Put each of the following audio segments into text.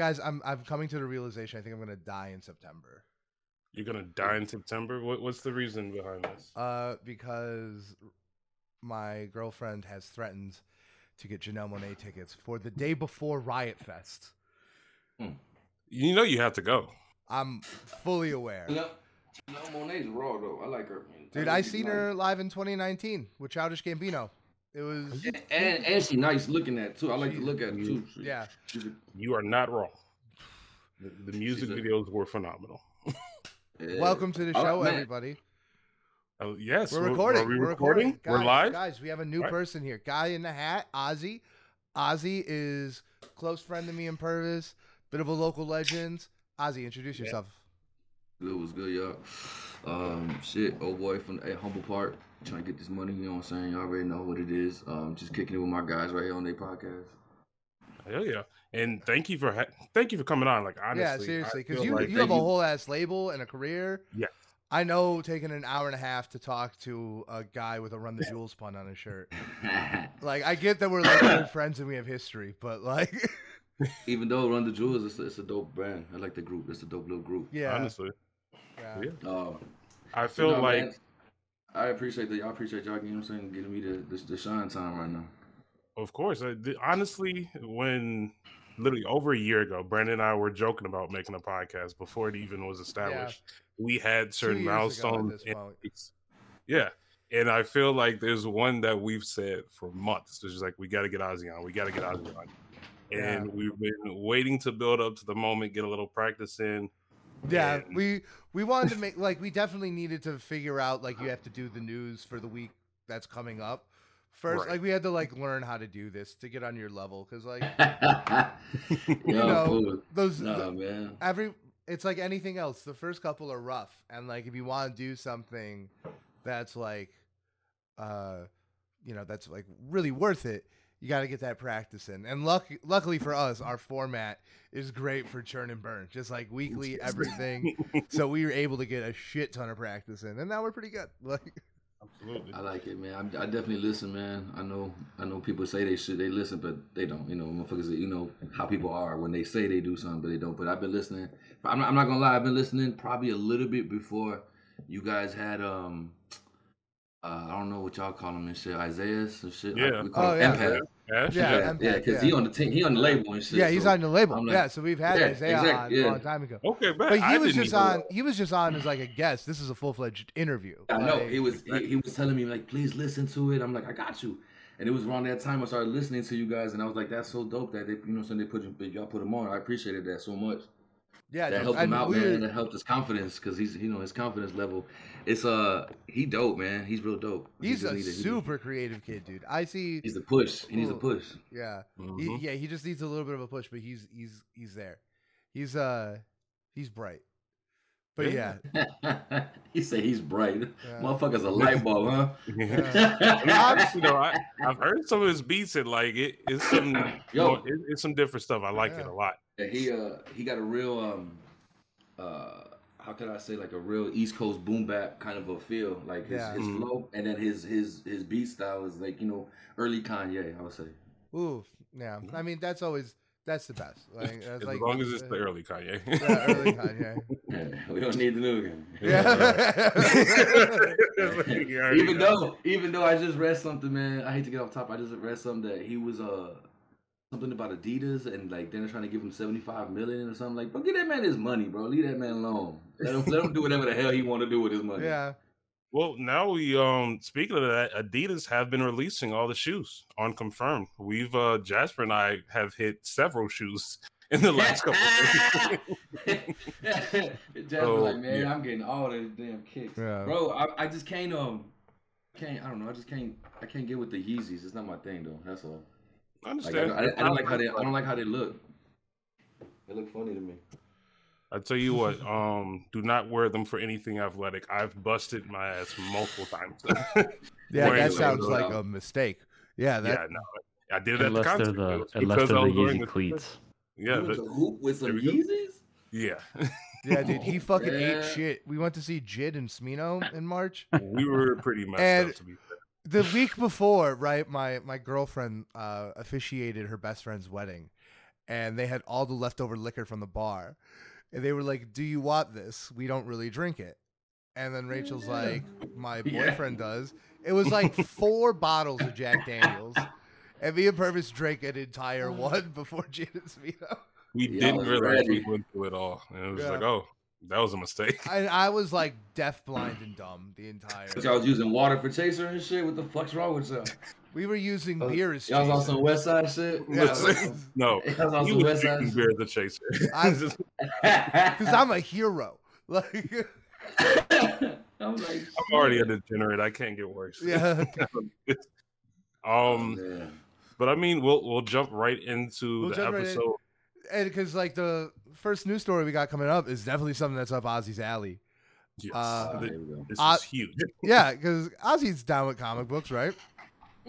Guys, I'm I'm coming to the realization. I think I'm gonna die in September. You're gonna die in September. What, what's the reason behind this? Uh, because my girlfriend has threatened to get Janelle Monáe tickets for the day before Riot Fest. You know you have to go. I'm fully aware. You know, you Monáe's raw though. I like her. Man. Dude, think I seen her live in 2019 with Childish Gambino. It was And, and and she nice looking at too. I like to look at her too. She- yeah. she's a- You are not wrong. The, the music She's a- videos were phenomenal. yeah. Welcome to the oh, show, man, everybody. Oh yes, We're Are- recording. Are we We're recording? recording. We're live. Guys, we have a new Right. person here. Guy in the hat, Ozzy. Ozzy is close friend to me and Purvis. Bit of a local legend. Ozzy, introduce Yeah. yourself. Good was good, y'all. Um, shit, old boy from the Humboldt Park, trying to get this money. You know what I'm saying? Y'all already know what it is. Um, just kicking it with my guys right here on their podcast. Hell yeah! And thank you for ha- thank you for coming on. Like honestly, yeah, seriously, because you like- you have a whole ass label and a career. Yeah. I know taking an hour and a half to talk to a guy with a run the jewels pun on his shirt. Like I get that we're like old friends and we have history, but like Even though Run the Jewels, it's a, it's a dope brand. I like the group. It's a dope little group. yeah, honestly, yeah. yeah. Uh, I feel no, like man, I appreciate that. Y'all appreciate y'all. You know what I'm saying? Giving me the, the the shine time right now. Of course. I, th- honestly, when literally over a year ago, Brandon and I were joking about making a podcast before it even was established. We had certain years ago milestones. this in point. place. Yeah. And I feel like there's one that we've said for months. It's just like, we got to get Ozzy on. We got to get Ozzy on. Yeah. And we've been waiting to build up to the moment, get a little practice in. Yeah, And- we we wanted to make like we definitely needed to figure out like you have to do the news for the week that's coming up first. Right. Like we had to like learn how to do this to get on your level because like you know, fool. those Nah, the- man. every it's like anything else. The first couple are rough, and like if you want to do something that's like, uh, you know, that's like really worth it. You got to get that practice in, and luck, luckily for us, our format is great for churn and burn, just like weekly everything. so we were able to get a shit ton of practice in, and now we're pretty good. Like, Absolutely. I like it, man. I, I definitely listen, man. I know, I know people say they should, they listen, but they don't. You know, motherfuckers. You know how people are when they say they do something, but they don't. But I've been listening. I'm not, I'm not gonna lie. I've been listening probably a little bit before you guys had um. Uh, I don't know what y'all call him and shit. Isaiah's and shit. Yeah. we call Oh, him yeah. Empath. Ash? Yeah, yeah, Empath, yeah, because yeah. he on the team, he on the label and shit. yeah, he's so on the label. Like- yeah, so we've had Yeah, Isaiah exact- on yeah. a long time ago. Okay, but, But he I was just even- on. He was just on as like a guest. This is a full fledged interview. I know he was he, he was telling me like, please listen to it. I'm like, I got you. And it was around that time I started listening to you guys, and I was like, that's so dope that they, you know, so they put you- y'all put him on. I appreciated that so much. Yeah, That dude, helped him out, we're- man. That helped his confidence because he's, you know, his confidence level. It's uh, he dope, man. He's real dope. He's just a need to- super creative kid, dude. I see. He's the push. He needs a push. Yeah, he, Mhm. yeah. He just needs a little bit of a push, but he's he's he's there. He's uh he's bright. But yeah, Yeah. he said he's bright. Yeah. Motherfucker's a light bulb, huh? Yeah. I mean, honestly, though, I, I've heard some of his beats and like it, it's some, Yo. it, it's some different stuff. I like it a lot. Yeah, he uh he got a real um uh how could I say like a real East Coast boom bap kind of a feel like his, Yeah. his Mhm. flow and then his his his beat style is like you know early Kanye I would say ooh, yeah. I mean, that's always that's the best. Like that's As like long as it's uh, the early Kanye. yeah, early Kanye. yeah, we don't need the new again Yeah. even though even though I just read something man I hate to get off top I just read something that he was uh something about Adidas and like they're trying to give him 75 million or something like but get that man his money bro leave that man alone let him, let him do whatever the hell he want to do with his money yeah. Well, now we um speaking of that, Adidas have been releasing all the shoes on confirmed. We've uh Jasper and I have hit several shoes in the last couple of days. Jasper Oh, like, man, yeah. I'm getting all the damn kicks, Yeah. bro. I, I just can't um, can't I don't know. I just can't I can't get with the Yeezys. It's not my thing though. That's all. I Like, I, understand. I, I don't like how they I don't like how they look. They look funny to me. I tell you what, um, do not wear them for anything athletic. I've busted my ass multiple times. Yeah, that those sounds like out. a mistake. Yeah, that yeah, no, I did it Unless at the they're the unless they're I the Yeezy cleats. Yeah, you went the- hoop with some there we go. Yeezys. yeah. yeah, dude. He fucking ate shit. We went to see Jid and Smino in March. we were pretty messed And- up to be fair. The week before, right, my my girlfriend uh, officiated her best friend's wedding, and they had all the leftover liquor from the bar, and they were like, "Do you want this? We don't really drink it." And then Rachel's like, "My Yeah. boyfriend does." It was like four bottles of Jack Daniels, and me and Purvis drank an entire one before Janet's meetup. We didn't was realize we went through it all, and it was Yeah. like, oh, that was a mistake. I, I was like deaf, blind, and dumb the entire. Cause y'all was using water for chaser and shit. What the fuck's wrong with y'all? We were using Uh, beer as Y'all was on some West Side shit. Yeah, Listen, no, Y'all was on you some was West drinking Side. beer as a chaser. I- Just- because I'm a hero. Like, I'm like, I'm already a degenerate. I can't get worse. yeah, um, man. but I mean, we'll we'll jump right into We'll the jump right episode. And because like the first news story we got coming up is definitely something that's up Ozzy's alley. Yes, Uh, Th- here we go. this uh, is huge. Yeah, because Ozzy's down with comic books, right?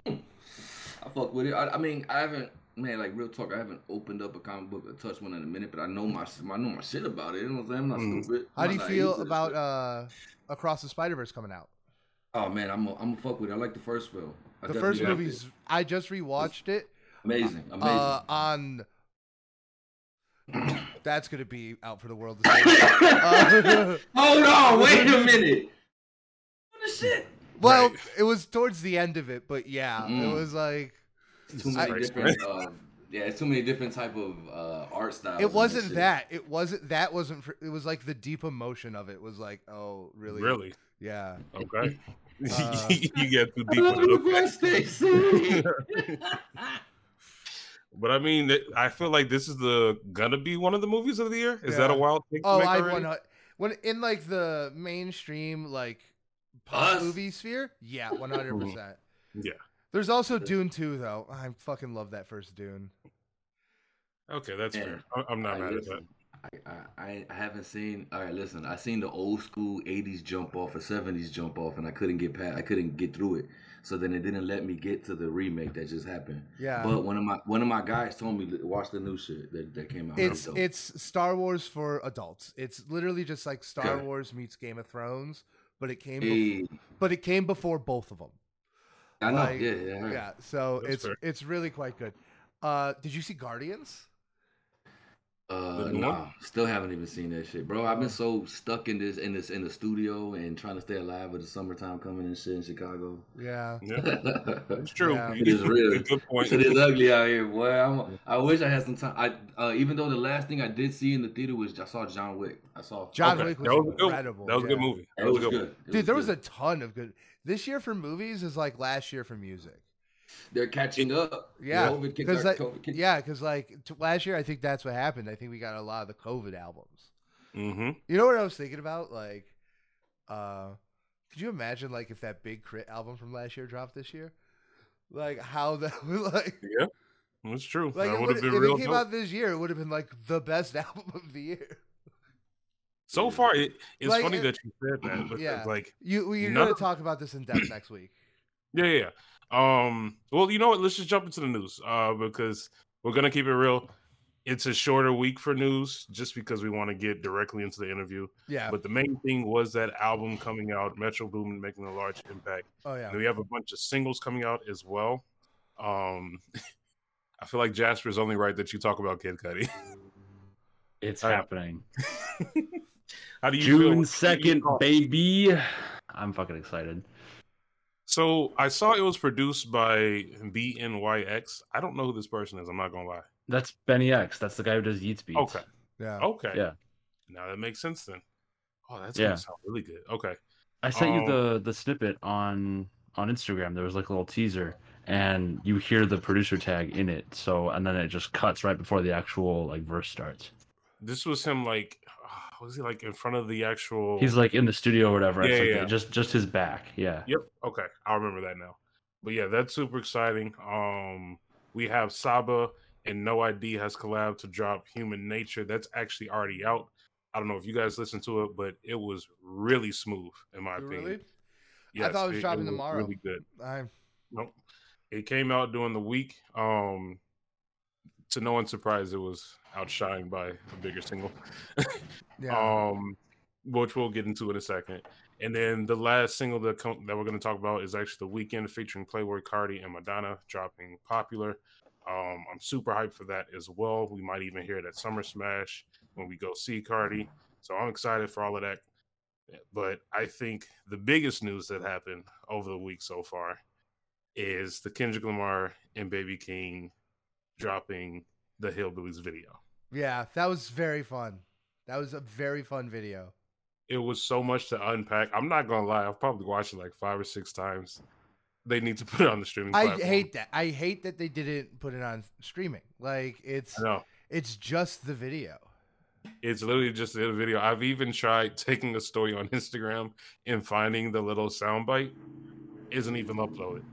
I fuck with it. I, I mean, I haven't, man, like real talk. I haven't opened up a comic book or touched one in a minute, but I know my, I know my shit about it. You know what I'm saying? I'm not Mm. stupid. How I'm do you feel naive to that about uh Across the Spider Verse coming out? Oh man, I'm, a, I'm a fuck with it. I like the first film. I The first movie's it. I just rewatched it amazing, amazing. uh, on. That's gonna be out for the world to see. Uh, Hold on, wait a minute. What the shit? well, Right. it was towards the end of it, but yeah, it Mm. was like Too many I- different. Uh, yeah, it's too many different type of uh, art styles. it wasn't shit. that. It wasn't that wasn't. For, it was like the deep emotion of it was like, oh, really? Really? Yeah. Okay. Uh, you get too I deep love with it. Okay. Stacy. But I mean, I feel like this is the gonna be one of the movies of the year. Is that a wild thing? Oh, I already? want to when in like the mainstream like pop Us? movie sphere. Yeah, one hundred percent. Yeah. There's also Dune 2 though. I fucking love that first Dune. Okay, that's Yeah. fair. I- I'm not I, mad at that. I, I, I haven't seen. All right, listen. I seen the old school '80s jump off or '70s jump off, and I couldn't get past. I couldn't get through it. So then it didn't let me get to the remake that just happened. Yeah. But one of my one of my guys told me to watch the new shit that, that came out. it's it's Star Wars for adults. It's literally just like Star Okay. Wars meets Game of Thrones, but it came bef- Hey, but it came before both of them. I know. like, yeah, yeah. Yeah, so That's it's fair. it's really quite good. Uh did you see Guardians? Uh, nah, still haven't even seen that shit, bro. I've been so stuck in this in this in the studio and trying to stay alive with the summertime coming and shit in Chicago. Yeah. Yeah, it's true. Yeah. It is real. Good point. is ugly out here, boy. I'm, I wish I had some time. I uh, even though the last thing I did see in the theater was I saw John Wick. I saw John Okay, Wick was, that was a good. incredible. That was a good movie. That was was good. good. one. It Dude, there was a ton of good. This year for movies is like last year for music. They're catching up. Yeah, because our- that, yeah, because like t- last year, I think that's what happened. I think we got a lot of the COVID albums. Mm-hmm. You know what I was thinking about? Like, uh, could you imagine like if that Big K.R.I.T. album from last year dropped this year? Like how that would like Yeah, That's true. like that would would, have if been real it came dope. out this year, it would have been like the best album of the year. So far, it, it's Like, funny it- that you said that because, Yeah. like, You you're gonna talk about this in depth next week. yeah, yeah. Yeah. Um, well, you know what? Let's just jump into the news. Uh, because we're gonna keep it real. It's a shorter week for news, just because we want to get directly into the interview. Yeah. But the main thing was that album coming out, Metro Boomin making a large impact. Oh yeah. And we have a bunch of singles coming out as well. Um, I feel like Jasper's only right that you talk about Kid Cudi. It's All right. happening. How do you feel? June second, baby. I'm fucking excited. So I saw it was produced by BNYX. I don't know who this person is. I'm not gonna lie. That's Benny X. That's the guy who does Yeat's beats. Okay. Yeah. Okay. Yeah. Now that makes sense then. Oh, that's Yeah. gonna sound really good. Okay. I sent Um, you the the snippet on on Instagram. There was like a little teaser, and you hear the producer tag in it. So and then it just cuts right before the actual like verse starts. This was him like was he like in front of the actual He's like in the studio or whatever. It's Yeah, like yeah. just just his back. Yeah. Yep. Okay. I remember that now. But yeah, that's super exciting. Um we have Saba and No ID has collabed to drop Human Nature. That's actually already out. I don't know if you guys listened to it, but it was really smooth in my opinion. Really? Yes, thought it was dropping tomorrow. Really good. I Nope. It came out during the week. Um to no one's surprise, it was outshined by a bigger single. yeah. um, which we'll get into in a second. And then the last single that com- that we're going to talk about is actually the Weeknd featuring Playboi Carti and Madonna dropping "Popular." Um, I'm super hyped for that as well. We might even hear it at Summer Smash when we go see Carti. So I'm excited for all of that. But I think the biggest news that happened over the week so far is the Kendrick Lamar and Baby Keem dropping the Hillbillies video. Yeah, that was very fun. That was a very fun video. It was so much to unpack. I'm not gonna lie, I've probably watched it like five or six times. They need to put it on the streaming. I platform. hate that. I hate that they didn't put it on streaming. Like it's it's just the video. It's literally just the video. I've even tried taking a story on Instagram and finding the little soundbite. Isn't even uploaded.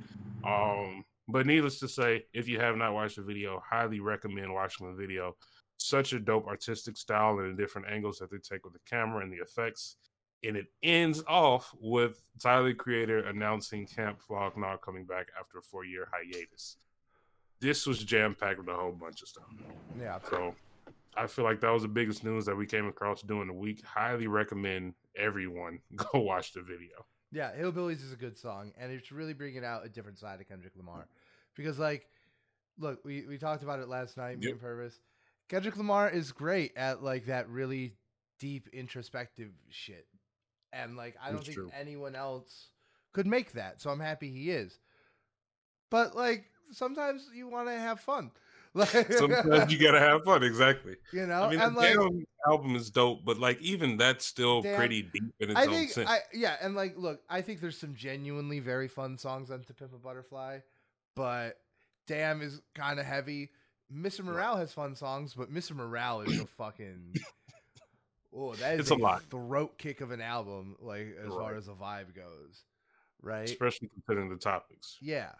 Um, but needless to say, if you have not watched the video, highly recommend watching the video. Such a dope artistic style and the different angles that they take with the camera and the effects. And it ends off with Tyler the Creator announcing Camp Flog Gnaw coming back after a four year hiatus. This was jam packed with a whole bunch of stuff. Yeah. So I feel like that was the biggest news that we came across during the week. Highly recommend everyone go watch the video. Yeah, Hillbillies is a good song, and it's really bringing out a different side of Kendrick Lamar. Because, like, look, we, we talked about it last night, me Yep. and Purvis. Kendrick Lamar is great at, like, that really deep, introspective shit. And, like, I don't think true. anyone else could make that, so I'm happy he is. But, like, sometimes you want to have fun. Like, Sometimes you gotta have fun, exactly. you know, I mean, and the like, Damn album is dope, but like even that's still Damn. pretty deep in its I own think sense. I yeah, and like look, I think there's some genuinely very fun songs on To Pimp a Butterfly, but Damn is kind of heavy. Mr. Morale has fun songs, but Mr. Morale is a fucking oh, that is It's a lot. throat kick of an album, like as far as the vibe goes, right? especially considering the topics. Yeah,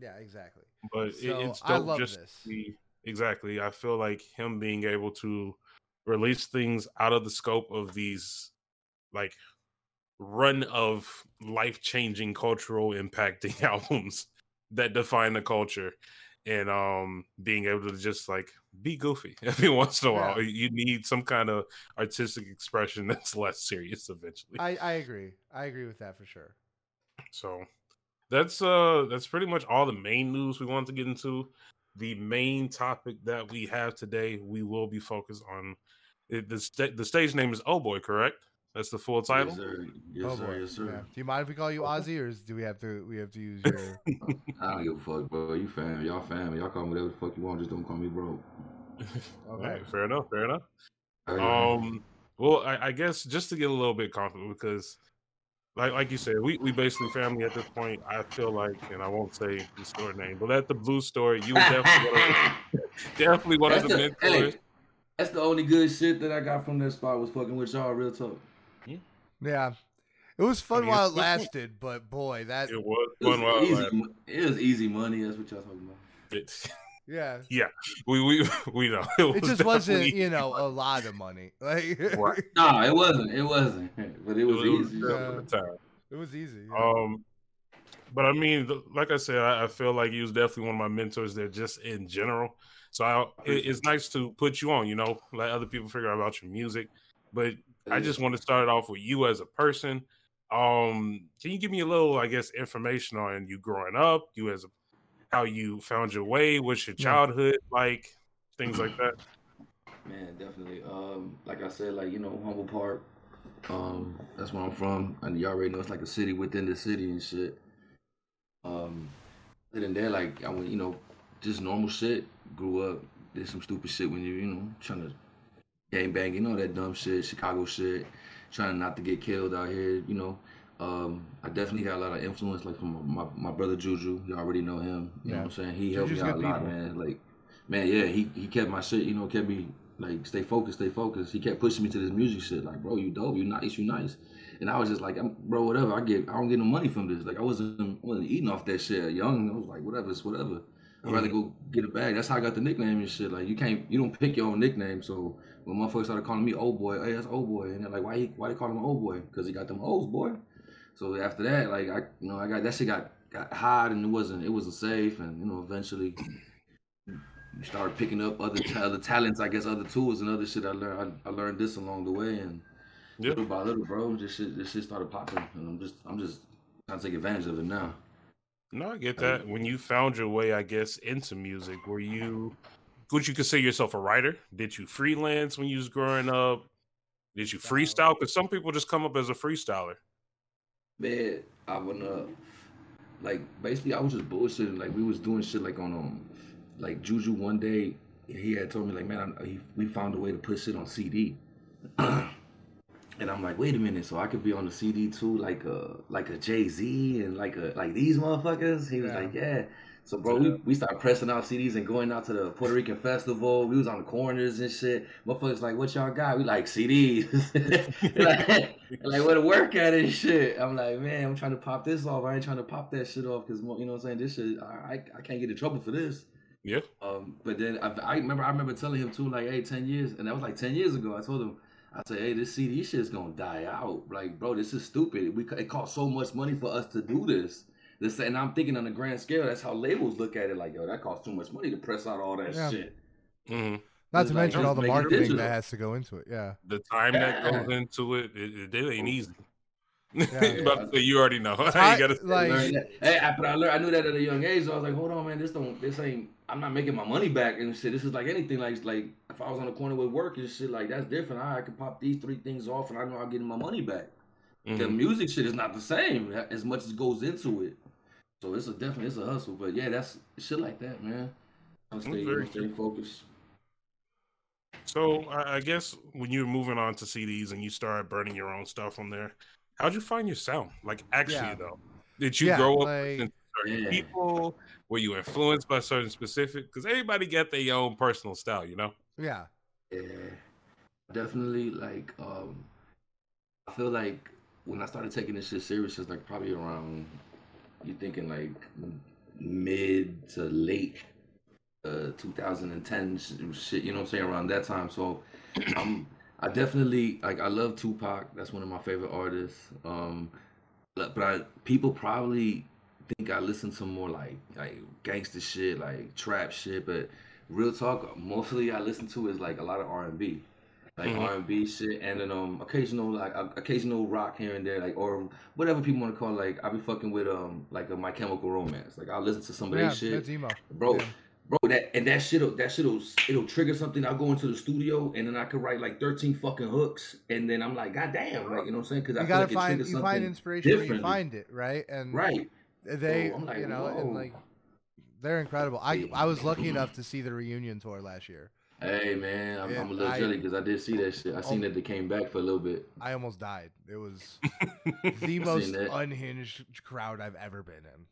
yeah, exactly. But it, So it's I love just this. exactly. I feel like him being able to release things out of the scope of these like run of life changing cultural impacting albums that define the culture and um being able to just like be goofy every once in a while. You need some kind of artistic expression that's less serious eventually. I I agree. I agree with that for sure. So that's uh that's pretty much all the main news we want to get into. The main topic that we have today, we will be focused on it, the sta- the stage name is Oh Boy, correct? That's the full title. Yes, sir. Yes, oh sir. Yes, sir. Yeah. Do you mind if we call you Ozzy, or do we have to we have to use your? I don't give a fuck, bro. You fam, y'all fam, y'all call me whatever the fuck you want. Just don't call me bro. Okay. right, fair enough, fair enough. Alright. Um, well, I, I guess just to get a little bit comfortable because, like like you said, we we basically family at this point. I feel like, and I won't say the store name, but at the Blue Store, you were definitely one of, definitely one of That's the the, mentors. hey, that's the only good shit that I got from that spot was fucking with y'all. Real talk. Yeah, it was fun mean, while it lasted, but boy, that It was It was, fun while it easy, lasted. it was easy money. That's what y'all talking about. It- yeah, we we we know it was just wasn't you know a lot of money. Like Right. No, it wasn't. It wasn't. But it was it was easy. good Yeah. the time. it was easy. yeah. Um, but I mean, like I said, I, I feel like he was definitely one of my mentors there, just in general. So I, it, it's nice to put you on, you know, let other people figure out about your music. But I just want to start it off with you as a person. Um, can you give me a little, I guess, information on you growing up, you as a, how you found your way, what's your childhood like, things like that. Man, definitely. Um, like I said, like you know, Humboldt Park. Um, that's where I'm from, and you already know it's like a city within the city and shit. Um, other than that, like I went, you know, just normal shit. Grew up, did some stupid shit when you, you know, trying to gang bang, you know that dumb shit, Chicago shit, trying not to get killed out here, you know. Um, I definitely got a lot of influence, like from my, my brother Juju. You already know him. You know Yeah. what I'm saying? He helped Juju's me out a lot, people. man. Like, man, yeah, he he kept my shit. You know, kept me like stay focused, stay focused. He kept pushing me to this music shit. Like, bro, you dope, you nice, you nice. And I was just like, bro, whatever. I get, I don't get no money from this. Like, I wasn't, I wasn't eating off that shit. Young, I was like, whatever, it's whatever. I'd rather go get a bag. That's how I got the nickname and shit. Like, you can't, you don't pick your own nickname. So when motherfuckers started calling me old boy, hey, that's old boy, and they're like, why, he, why they call him old boy? Because he got them O's, boy. So after that, like, I, you know, I got that shit got got hot and it wasn't, it wasn't safe, and you know, eventually. You start picking up other other talents, I guess, other tools and other shit. I learned I, I learned this along the way, and Yeah. little by little, bro, this shit this shit started popping, and I'm just I'm just trying to take advantage of it now. No, I get that. When you found your way, I guess, into music, were you would you consider yourself a writer? Did you freelance when you was growing up? Did you freestyle? Because some people just come up as a freestyler. Man, I went up. Like basically, I was just bullshitting. Like we was doing shit like on um, like Juju one day. He had told me like, man, I, he, we found a way to put shit on CD. and I'm like, wait a minute, so I could be on the CD too, like a like a Jay Z and like a like these motherfuckers. He was Yeah. like, yeah. So bro, we, we started pressing out CDs and going out to the Puerto Rican festival. We was on the corners and shit. Motherfuckers like, what y'all got? We like CDs. like, like where to work at and shit. I'm like, man, I'm trying to pop this off. I ain't trying to pop that shit off because you know what I'm saying. This shit, I, I I can't get in trouble for this. Yeah. Um, but then I, I remember I remember telling him too, like, hey, ten years, and that was like ten years ago. I told him, I said, hey, this CD shit's gonna die out. Like, bro, this is stupid. We it cost so much money for us to do this. This and I'm thinking on a grand scale, that's how labels look at it. Like, yo, that costs too much money to press out all that Yeah. shit. hmm Not to like, mention all the marketing digital. that has to go into it. Yeah. The time that goes into it, it, it, ain't easy. Yeah. About to say, you already know. I Ti- gotta say like- that. Learned that. Hey, I, but I learned, I knew that at a young age. So I was like, hold on, man, this don't, this ain't. I'm not making my money back and shit. This is like anything. Like, like if I was on the corner with work and shit, like that's different. I, I can pop these three things off, and I know I'm getting my money back. The Mhm. music shit is not the same as much as goes into it. So it's a definitely it's a hustle. But yeah, that's shit like that, man. I'm stay, very stay focused. So I, I guess when you were moving on to CDs and you started burning your own stuff on there, how'd you find your sound? Like actually Yeah. though, did you Yeah, grow up like- listening to certain Yeah. people? Were you influenced by certain specific? Because everybody got their own personal style, you know. Yeah. Yeah, definitely. Like, um, I feel like when I started taking this shit serious, it's like probably around you thinking like mid to late uh 2010 shit. You know what I'm saying? Around that time. So, I'm I definitely like I love Tupac. That's one of my favorite artists. Um, but but I people probably think I listen to more like like gangster shit, like trap shit, but real talk, mostly I listen to is like a lot of R and B, like Mhm. R and B shit, and then um occasional like uh, occasional rock here and there, like or whatever people want to call. It. Like I be fucking with um like a My Chemical Romance. Like I'll listen to some of Yeah. their shit, That's emo. bro. Yeah. Bro, that and that shit'll that shit'll it'll trigger something. I'll go into the studio and then I could write like thirteen fucking hooks, and then I'm like, God damn, like you know what I'm saying? Because I feel gotta like find you find inspiration where you find it, right? And right. they, So like, you know, whoa. and like they're incredible. I I was lucky enough to see the reunion tour last year. Hey man, I'm, I'm a little I- jelly because I did see that shit. I seen that they came back for a little bit. I almost died. It was the most unhinged crowd I've ever been in.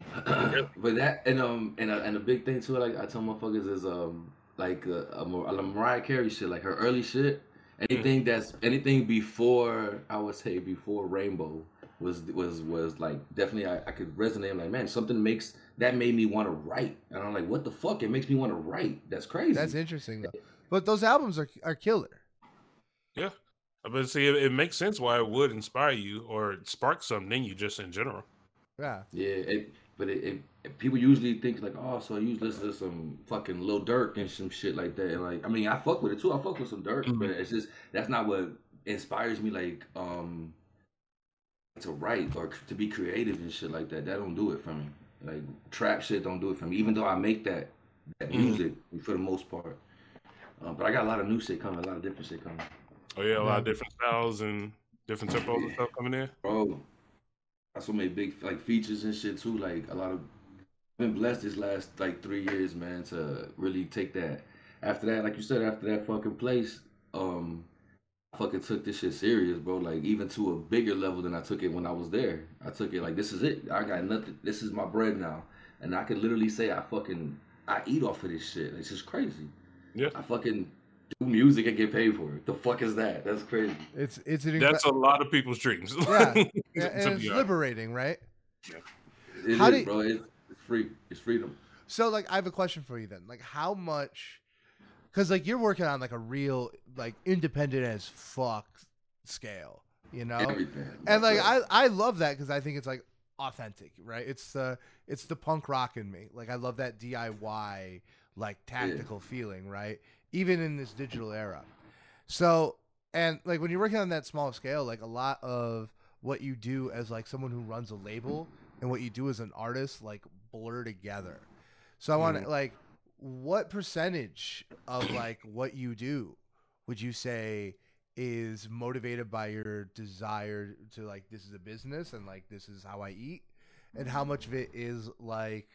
but that and um and a, and a big thing too, like I tell motherfuckers is um like uh, a, a Mariah Carey shit, like her early shit. Anything that's anything before I would say before Rainbow was was was like definitely I, I could resonate. I'm like man, something makes that made me want to write, and I'm like, what the fuck? It makes me want to write. That's crazy. That's interesting though. But those albums are are killer. Yeah, but see, it, it makes sense why it would inspire you or spark something in you just in general. Yeah. Yeah, it, but it, it, it- people usually think like, oh, so you listen to some fucking Lil Durk and some shit like that. And like, I mean, I fuck with it too. I fuck with some Durk, Mhm. but it's just that's not what inspires me. Like, um, to write or to be creative and shit like that. That don't do it for me. Like trap shit don't do it for me. Even though I make that that Mhm. music for the most part. Um, but I got a lot of new shit coming, a lot of different shit coming. Oh yeah, a lot of different styles and different tempos and stuff coming in. bro. Got so many big like features and shit too. Like a lot of been blessed this last like three years, man, to really take that. After that, like you said, after that fucking place, um, I fucking took this shit serious, bro. Like even to a bigger level than I took it when I was there. I took it like this is it. I got nothing. This is my bread now, and I could literally say I fucking I eat off of this shit. It's just crazy. Yeah. I fucking do music and get paid for it. The fuck is that? That's crazy. It's it's an That's incre- a lot of people's dreams. Yeah. To and it's liberating, right? It How is, do- bro. It's, it's free. It's freedom. So like I have a question for you then. Like how much cuz like you're working on like a real like independent as fuck scale, you know? Everything. And like I I love that cuz I think it's like authentic, right? It's the it's the punk rock in me. Like I love that DIY like tactical feeling, right? Even in this digital era. So, and like when you're working on that small scale, like a lot of what you do as like someone who runs a label and what you do as an artist like blur together. So I want to mm-hmm. like what percentage of like what you do would you say is motivated by your desire to like this is a business and like this is how I eat and how much of it is like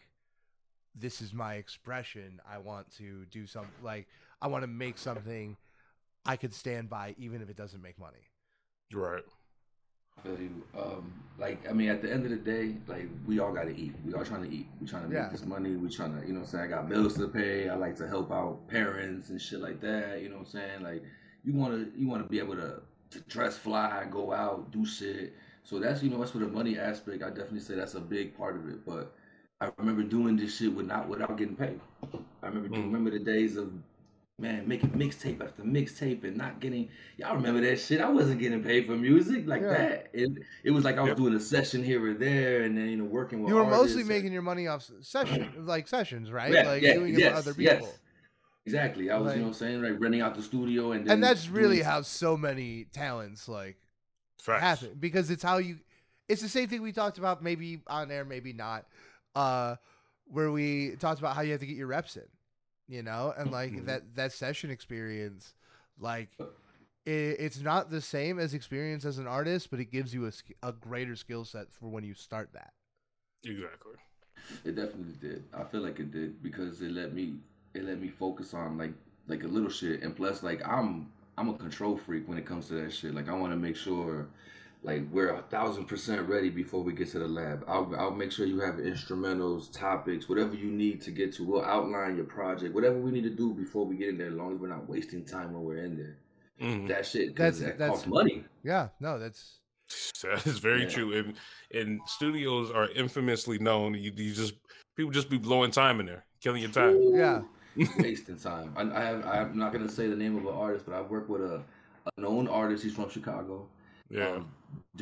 this is my expression I want to do something like I want to make something I could stand by even if it doesn't make money. Right. I feel you. Um, like I mean, at the end of the day, like we all gotta eat. We all trying to eat. We trying to make Yeah. this money. We trying to, you know, what I'm saying I got bills to pay. I like to help out parents and shit like that. You know what I'm saying? Like you wanna you wanna be able to, to dress fly, go out, do shit. So that's you know that's for the money aspect. I definitely say that's a big part of it. But I remember doing this shit without without getting paid. I remember Mm. remember the days of man making mixtape after mixtape and not getting y'all remember that shit. I wasn't getting paid for music like Yeah. that. It it was like I was Yep. doing a session here or there and then you know working with You were mostly artists and- making your money off session like sessions, right? Yeah, like yeah, doing it for other people. yes. Exactly. I was, Like- you know saying, like renting out the studio and then And that's really doing- how so many talents like Facts. happen because it's how you it's the same thing we talked about maybe on air maybe not uh where we talked about how you have to get your reps in you know and like Mhm. that that session experience like it, it's not the same as experience as an artist but it gives you a, a greater skill set for when you start that Exactly. It definitely did. I feel like it did because it let me it let me focus on like like a little shit and plus like I'm I'm a control freak when it comes to that shit. Like I want to make sure like we're a thousand percent ready before we get to the lab. I'll I'll make sure you have instrumentals, topics, whatever you need to get to. We'll outline your project, whatever we need to do before we get in there. As long as we're not wasting time when we're in there. Mhm. That shit That's- because that that's- costs money. yeah no that's That is very Yeah. true. And and studios are infamously known. You, you just people just be blowing time in there, killing your time. Yeah. wasting time. I, I have, I'm not gonna say the name of an artist, but I've worked with a, a known artist. He's from Chicago. Yeah. Um,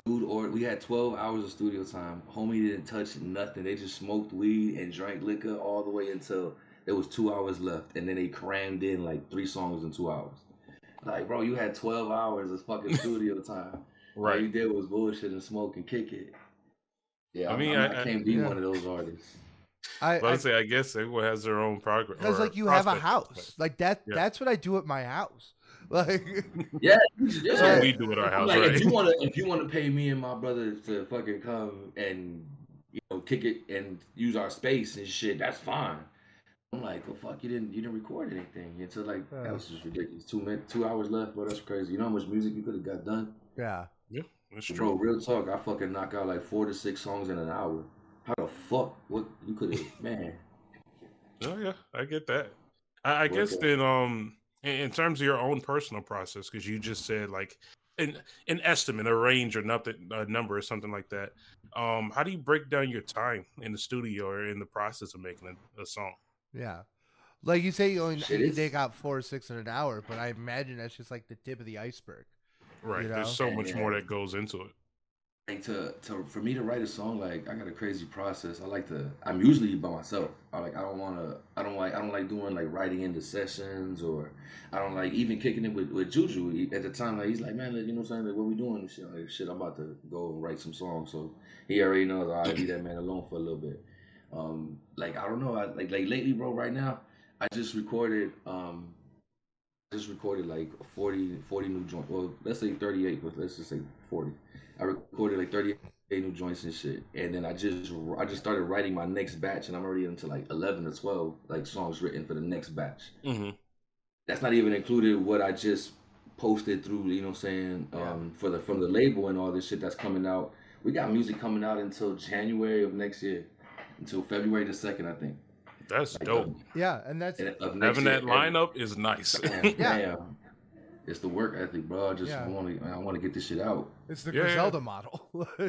dude, or we had 12 hours of studio time. Homie didn't touch nothing. They just smoked weed and drank liquor all the way until there was two hours left, and then they crammed in like three songs in two hours. Like, bro, you had 12 hours of fucking studio time. All you right. did was bullshit and smoke and kick it. Yeah, I I mean, mean, I, I- I- can't be Yeah. one of those artists. i, But I I say, I guess everyone has their own progress. because like you have a house like that Yeah. that's what i do at my house like Yeah, That's yeah. what we do at our house, like, right? if you want to, if you want to pay me and my brother to fucking come and you know kick it and use our space and shit, that's fine. I'm like, well, fuck, you didn't, you didn't record anything until like Yeah. that was just ridiculous. Two minutes, two hours left, bro. That's crazy. You know how much music you could have got done, yeah yeah, That's bro. true. Real talk, I fucking knock out like four to six songs in an hour. How the fuck? What you could have, man? Oh yeah, I get that. I, I guess Work then, um, in, in terms of your own personal process, because you just said like an an estimate, a range, or nothing, a number, or something like that. Um, how do you break down your time in the studio or in the process of making a, a song? Yeah. Like you say, you only Shit, you it's- out four or six in an hour, but I imagine that's just like the tip of the iceberg. Right. You There's so much Yeah. more that goes into it. Like to to for me to write a song like I got a crazy process. I like to I'm usually by myself. I like I don't want to I don't like I don't like doing like writing into sessions or I don't like even kicking it with with Juju at the time. Like he's like man, like, you know what I'm saying? Like what we doing shit. Like shit, I'm about to go and write some songs. So he already knows I leave that man alone for a little bit. Um, like I don't know. I like like lately, bro. Right now, I just recorded um. Just recorded like 40, 40 new joints. Well, let's say 38, but let's just say 40. I recorded like 38 new joints and shit. And then I just I just started writing my next batch and I'm already into like 11 or 12 like songs written for the next batch. hmm That's not even included what I just posted through, you know what I'm saying, um for the from the label and all this shit that's coming out. We got music coming out until January of next year. Until February the 2nd, I think. That's Like, dope. um, Yeah, and that's of next Having year. that lineup is nice. Damn, Yeah. Damn. It's the work ethic, bro. I just Yeah. want to I want to get this shit out. it's the Yeah. Griselda model.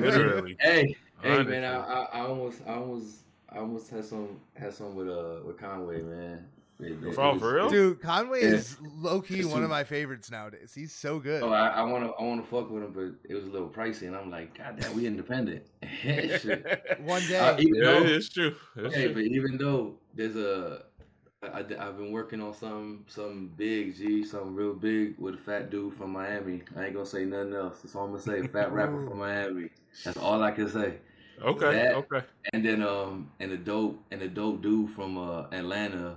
literally. Hey, hey, man, I, I, I almost, I almost, I almost had some, had some with uh, with Conway, man. It- it- it was- for real? Dude, Conway Yeah. is low key It's one of my favorites nowadays. He's so good. Oh, I, I wanna, I wanna fuck with him, but it was a little pricey, and I'm like, God damn, we independent. One day, Uh, Yeah, though, it's true. It's hey, true. but even though there's a I, have been working on some some big G, something real big with a fat dude from Miami. I ain't gonna say nothing else. That's all I'm gonna say. Fat rapper from Miami. That's all I can say. Okay. That, okay. And then um and a dope and a dope dude from uh Atlanta.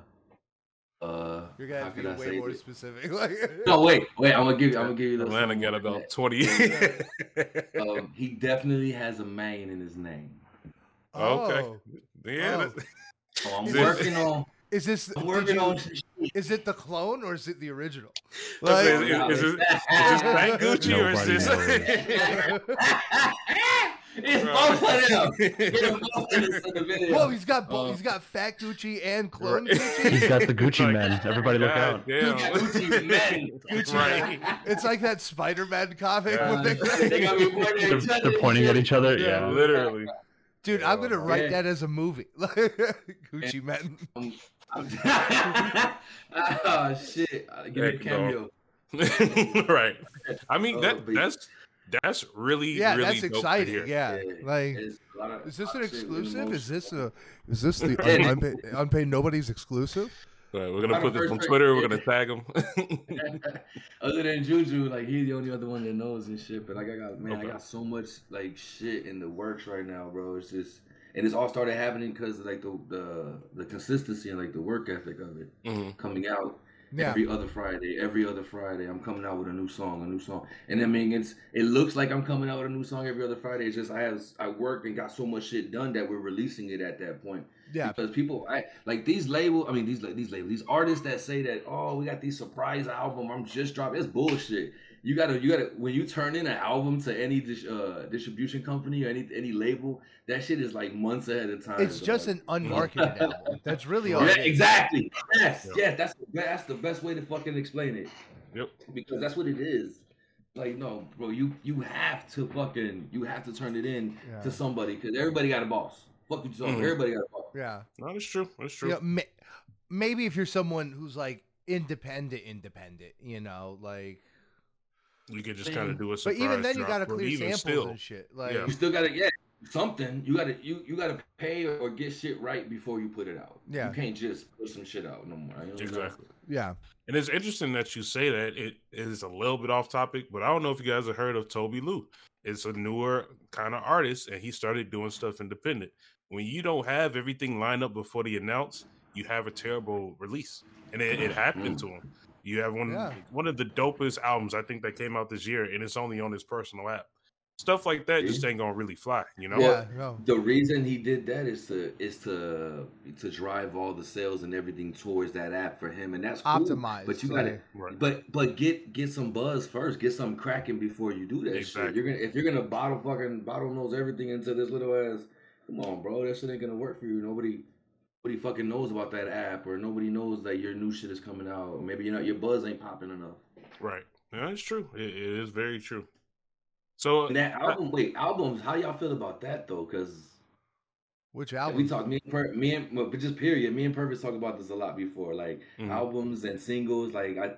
Uh, You're gonna have to be way more it? specific. no, wait, wait. I'm gonna give you. I'm gonna give you. Atlanta got about twenty. um, he definitely has a Mane in his name. Oh. Okay. Yeah. Oh. So I'm working on. Is this I'm? Is it the clone or is it the original? Like, is, is, is, is, this Fat Gucci or is this? it's both of them. Whoa, he's got both. Uh, he's got Fat Gucci and Clone Gucci. He's got the Gucci men. Everybody look out! Damn. Gucci men. Gucci right. men. It's like that Spider-Man comic. Yeah. They, they they're, they're, pointing at each other. Yeah, yeah. literally. Dude, I'm gonna write yeah. that as a movie. Gucci men. Oh shit! Uh, give me a cameo. right. I mean oh, that oh, that's that's really yeah, really that's exciting. Yeah. yeah. like is this an exclusive? Is this a is this the unpaid, unpaid nobody's exclusive? Right, we're gonna put this on Twitter. We're gonna tag him. Other than Juju, like he's the only other one that knows and shit. But like I got man, okay. I got so much like shit in the works right now, bro. It's just and it's all started happening because like the, the the consistency and like the work ethic of it mm-hmm. coming out yeah. every other Friday. Every other Friday, I'm coming out with a new song, a new song. And I mean, it's it looks like I'm coming out with a new song every other Friday. It's just I have I worked and got so much shit done that we're releasing it at that point. Yeah, because people, I like these label. I mean, these these labels, these artists that say that, oh, we got these surprise album. I'm just dropping. It's bullshit you gotta you gotta when you turn in an album to any uh, distribution company or any any label, that shit is like months ahead of time. It's just an unmarketed album. That's really all. Yeah, exactly. Yes, yeah. yes. That's that's the best way to fucking explain it. Yep. Because that's what it is. Like no, bro, you you have to fucking you have to turn it in yeah. to somebody because everybody got a boss. Fuck you, mm-hmm. everybody got a boss. Yeah. No, that's true. That's true. Yeah, may, maybe if you're someone who's like independent, independent, you know, like you could just kind of do a surprise. But even then, you got to clear samples still, and shit. Like yeah. you still got to get something. You got to you you got to pay or get shit right before you put it out. Yeah, you can't just put some shit out no more. You know exactly. Yeah. And it's interesting that you say that. It is a little bit off topic, but I don't know if you guys have heard of Tobi Lou. It's a newer kind of artist, and he started doing stuff independent. When you don't have everything lined up before the announce, you have a terrible release, and it, it happened mm. to him. You have one yeah. one of the dopest albums I think that came out this year, and it's only on his personal app. Stuff like that just ain't gonna really fly, you know. Yeah, no. The reason he did that is to is to to drive all the sales and everything towards that app for him, and that's cool. optimized. But you gotta, right. but but get get some buzz first, get some cracking before you do that exactly. shit. You're gonna if you're gonna bottle fucking bottle nose everything into this little ass. Come on, bro, that shit ain't gonna work for you. Nobody nobody fucking knows about that app or nobody knows that your new shit is coming out. Or maybe you know your buzz ain't popping enough. Right. Yeah it's true. It, it is very true. So and that album wait albums how y'all feel about that though? Because which album we talk me and per, me and but just period me and Purvis talk about this a lot before. Like mm-hmm. albums and singles like i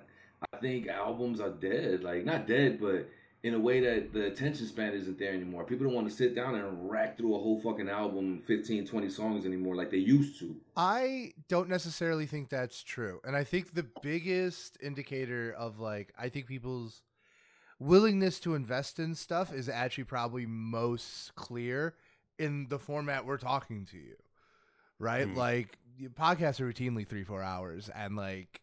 i think albums are dead. Like not dead but in a way that the attention span isn't there anymore. People don't want to sit down and rack through a whole fucking album, 15, 20 songs anymore like they used to. I don't necessarily think that's true. And I think the biggest indicator of like, I think people's willingness to invest in stuff is actually probably most clear in the format we're talking to you. Right? Mm. Like, podcasts are routinely three, four hours. And like,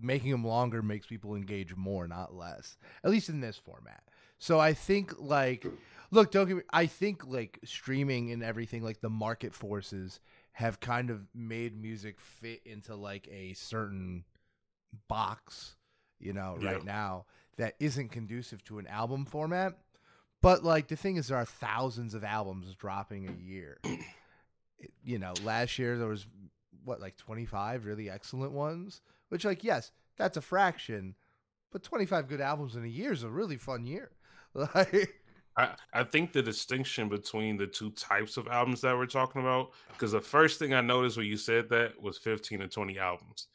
making them longer makes people engage more, not less. At least in this format. So I think like look, don't get me I think like streaming and everything like the market forces have kind of made music fit into like a certain box, you know, yeah. right now that isn't conducive to an album format. But like the thing is there are thousands of albums dropping a year. you know, last year there was what like 25 really excellent ones, which like yes, that's a fraction, but 25 good albums in a year is a really fun year. Like I, I think the distinction between the two types of albums that we're talking about, because the first thing I noticed when you said that was 15 to 20 albums.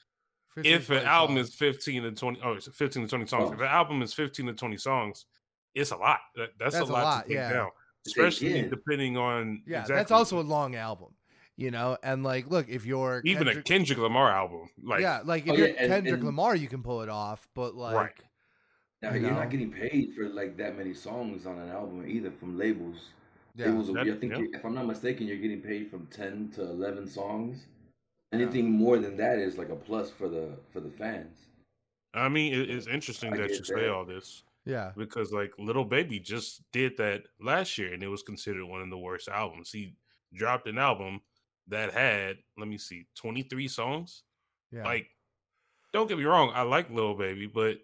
If an album songs. is 15 to 20, oh, it's 15 to 20 songs. Oh. If an album is 15 to 20 songs, it's a lot. That, that's, that's, a lot, lot to take yeah. down, especially depending on. Yeah, exactly. that's also a long album. You know. And like, look, if you're Even Kendrick, a Kendrick Lamar album, like yeah, like if Oh, you're yeah, and- Kendrick and- Lamar, you can pull it off. But like, Now, You you're know? not getting paid for like that many songs on an album either from labels. yeah, Labels, That- I think, yeah. if I'm not mistaken, you're getting paid from ten to eleven songs. Anything more than that is like a plus for the for the fans. I mean, it, it's interesting I that get you say all this yeah, because like Lil Baby just did that last year and it was considered one of the worst albums. He dropped an album that had, let me see, 23 songs. yeah. Like, don't get me wrong, I like Lil Baby, but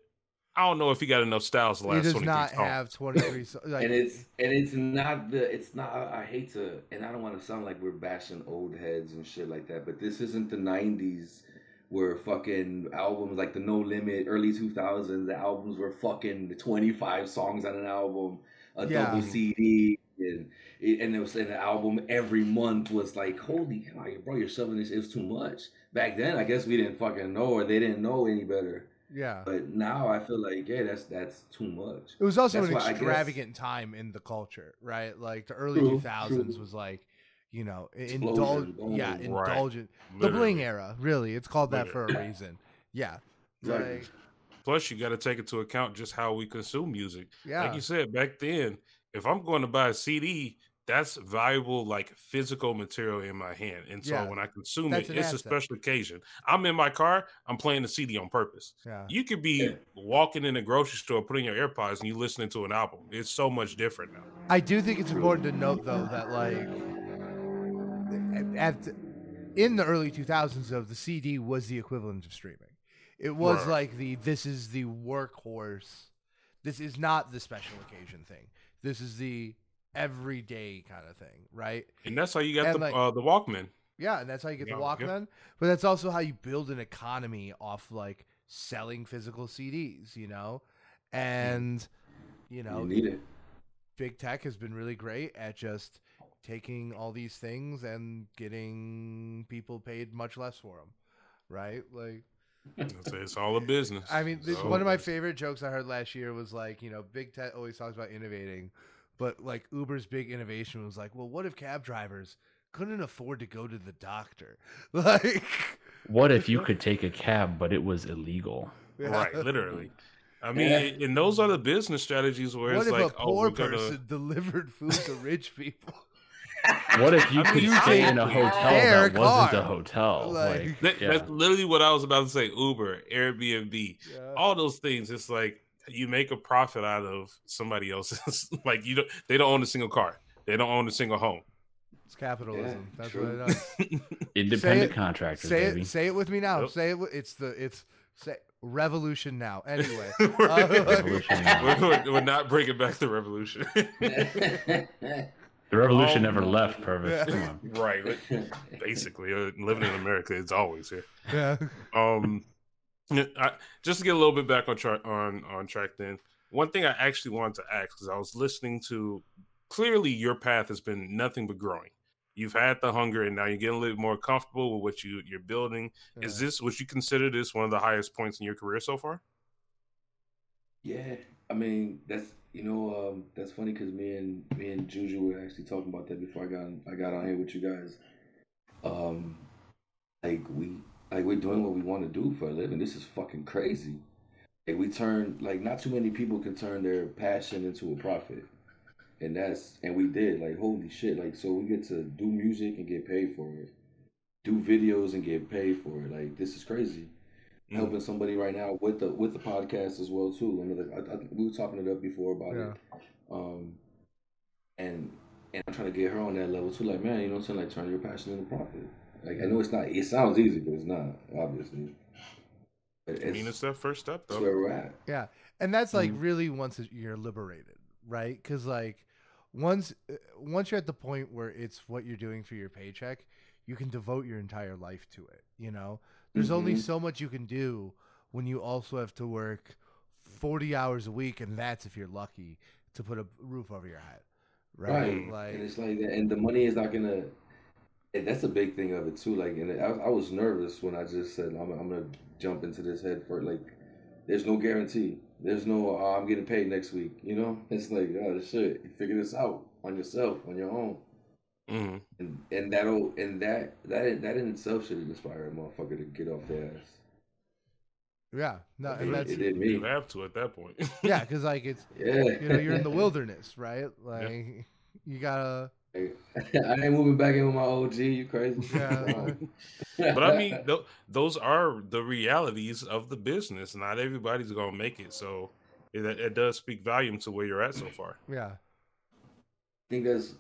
I don't know if he got enough styles to he does 23 not songs. have 23 songs like and it's and it's not the it's not I I hate to and I don't want to sound like we're bashing old heads and shit like that, but this isn't the '90s where fucking albums like the No Limit, early 2000s, the albums were fucking 25 songs on an album, a Yeah. double CD, and and it was an album every month was like holy cow, bro, you're shoving this. It was too much back then. I guess we didn't fucking know or they didn't know any better. yeah. But now I feel like yeah, that's that's too much. It was also That's an why guess- extravagant time in the culture, right? Like the early True, 2000s true. was like, you know, Explosion, indulgent. boom. Yeah, Right. indulgent. The bling era, really. It's called that for a reason. Yeah. Exactly. Like, Plus, you got to take into account just how we consume music. yeah. Like you said back then, if I'm going to buy a CD, that's valuable, like physical material in my hand. And so Yeah, when I consume it, an it's a special occasion. I'm in my car, I'm playing the CD on purpose. yeah. You could be Yeah. walking in a grocery store, putting your AirPods, and you listening to an album. It's so much different now. I do think it's important to note though that like at in the early 2000s of the CD was the equivalent of streaming. It was Right. like the this is the workhorse. This is not the special occasion thing. This is the everyday kind of thing, right? And that's how you got And, the like- uh, the Walkman. Yeah, and that's how you get the Yeah, yeah. Walkman. But that's also how you build an economy off like selling physical CDs, you know? And you know, you need it. big tech has been really great at just taking all these things and getting people paid much less for them right like It's, it's all a business. i mean this, one of my favorite jokes i heard last year was like you know big tech always talks about innovating but like uber's big innovation was like well what if cab drivers couldn't afford to go to the doctor like What if you could take a cab, but it was illegal? Right, literally. I mean, Yeah. and- and those are the business strategies where what it's if like, a oh, poor we're gonna, person delivered food to rich people What if you could you stay in a hotel their that wasn't a hotel? Like- Like, That, yeah. That's literally what I was about to say. Uber, Airbnb, yeah. all those things. It's like you make a profit out of somebody else's. like you don't. They don't own a single car. They don't own a single home. it's capitalism Yeah, that's true. what it does Independent it- contractors, say baby. it say it with me now Yep. say it it's the it's say revolution now anyway we're, Uh, Revolution now. we're- we're- we're not bringing back the revolution. The revolution Oh, never left, Purvis. Yeah. Come on. right. but Basically, uh, living in America, it's always here. yeah Um, I, just to get a little bit back on track on on track. Then one thing I actually wanted to ask because I was listening to clearly your path has been nothing but growing. You've had the hunger, and now you're getting a little more comfortable with what you you're building. Is this would you consider this one of the highest points in your career so far? Yeah, I mean that's you know um, that's funny because me and me and Juju were actually talking about that before I got on, I got on here with you guys. Um, like we like we're doing what we want to do for a living. This is fucking crazy. Like we turn like not too many people can turn their passion into a profit, and that's and we did like holy shit. Like so we get to do music and get paid for it, do videos and get paid for it. Like this is crazy Mm. helping somebody right now with the with the podcast as well too. Another, I, I, we were talking it up before about Yeah. it, um, and and I'm trying to get her on that level too. Like man, you know what I'm saying? Like turn your passion into profit. Like I know it's not. It sounds easy, but it's not. Obviously, but it's, I mean, it's that first step though. where we're at. yeah and that's like Mhm. really once you're liberated right because like once uh, once you're at the point where it's what you're doing for your paycheck you can devote your entire life to it you know there's only Mhm. so much you can do when you also have to work 40 hours a week and that's if you're lucky to put a roof over your head right, Right. like and it's like that, and the money is not gonna. And that's a big thing of it too. Like, and I, I was nervous when I just said I'm, I'm gonna jump into this head for like. There's no guarantee. There's no oh, I'm getting paid next week. You know, it's like oh shit. You figure this out on yourself on your own. Hmm and and that'll and that that that in itself should inspire a motherfucker to get off their ass. Yeah, no, It, and that's it did You have to at that point. yeah, because like it's Yeah, you know you're in the wilderness, right? Like you gotta I ain't moving back in with my OG. You crazy? Yeah. but I mean, th- those are the realities of the business. Not everybody's gonna make it, so it, it does speak volume to where you're at so far. yeah. I think that's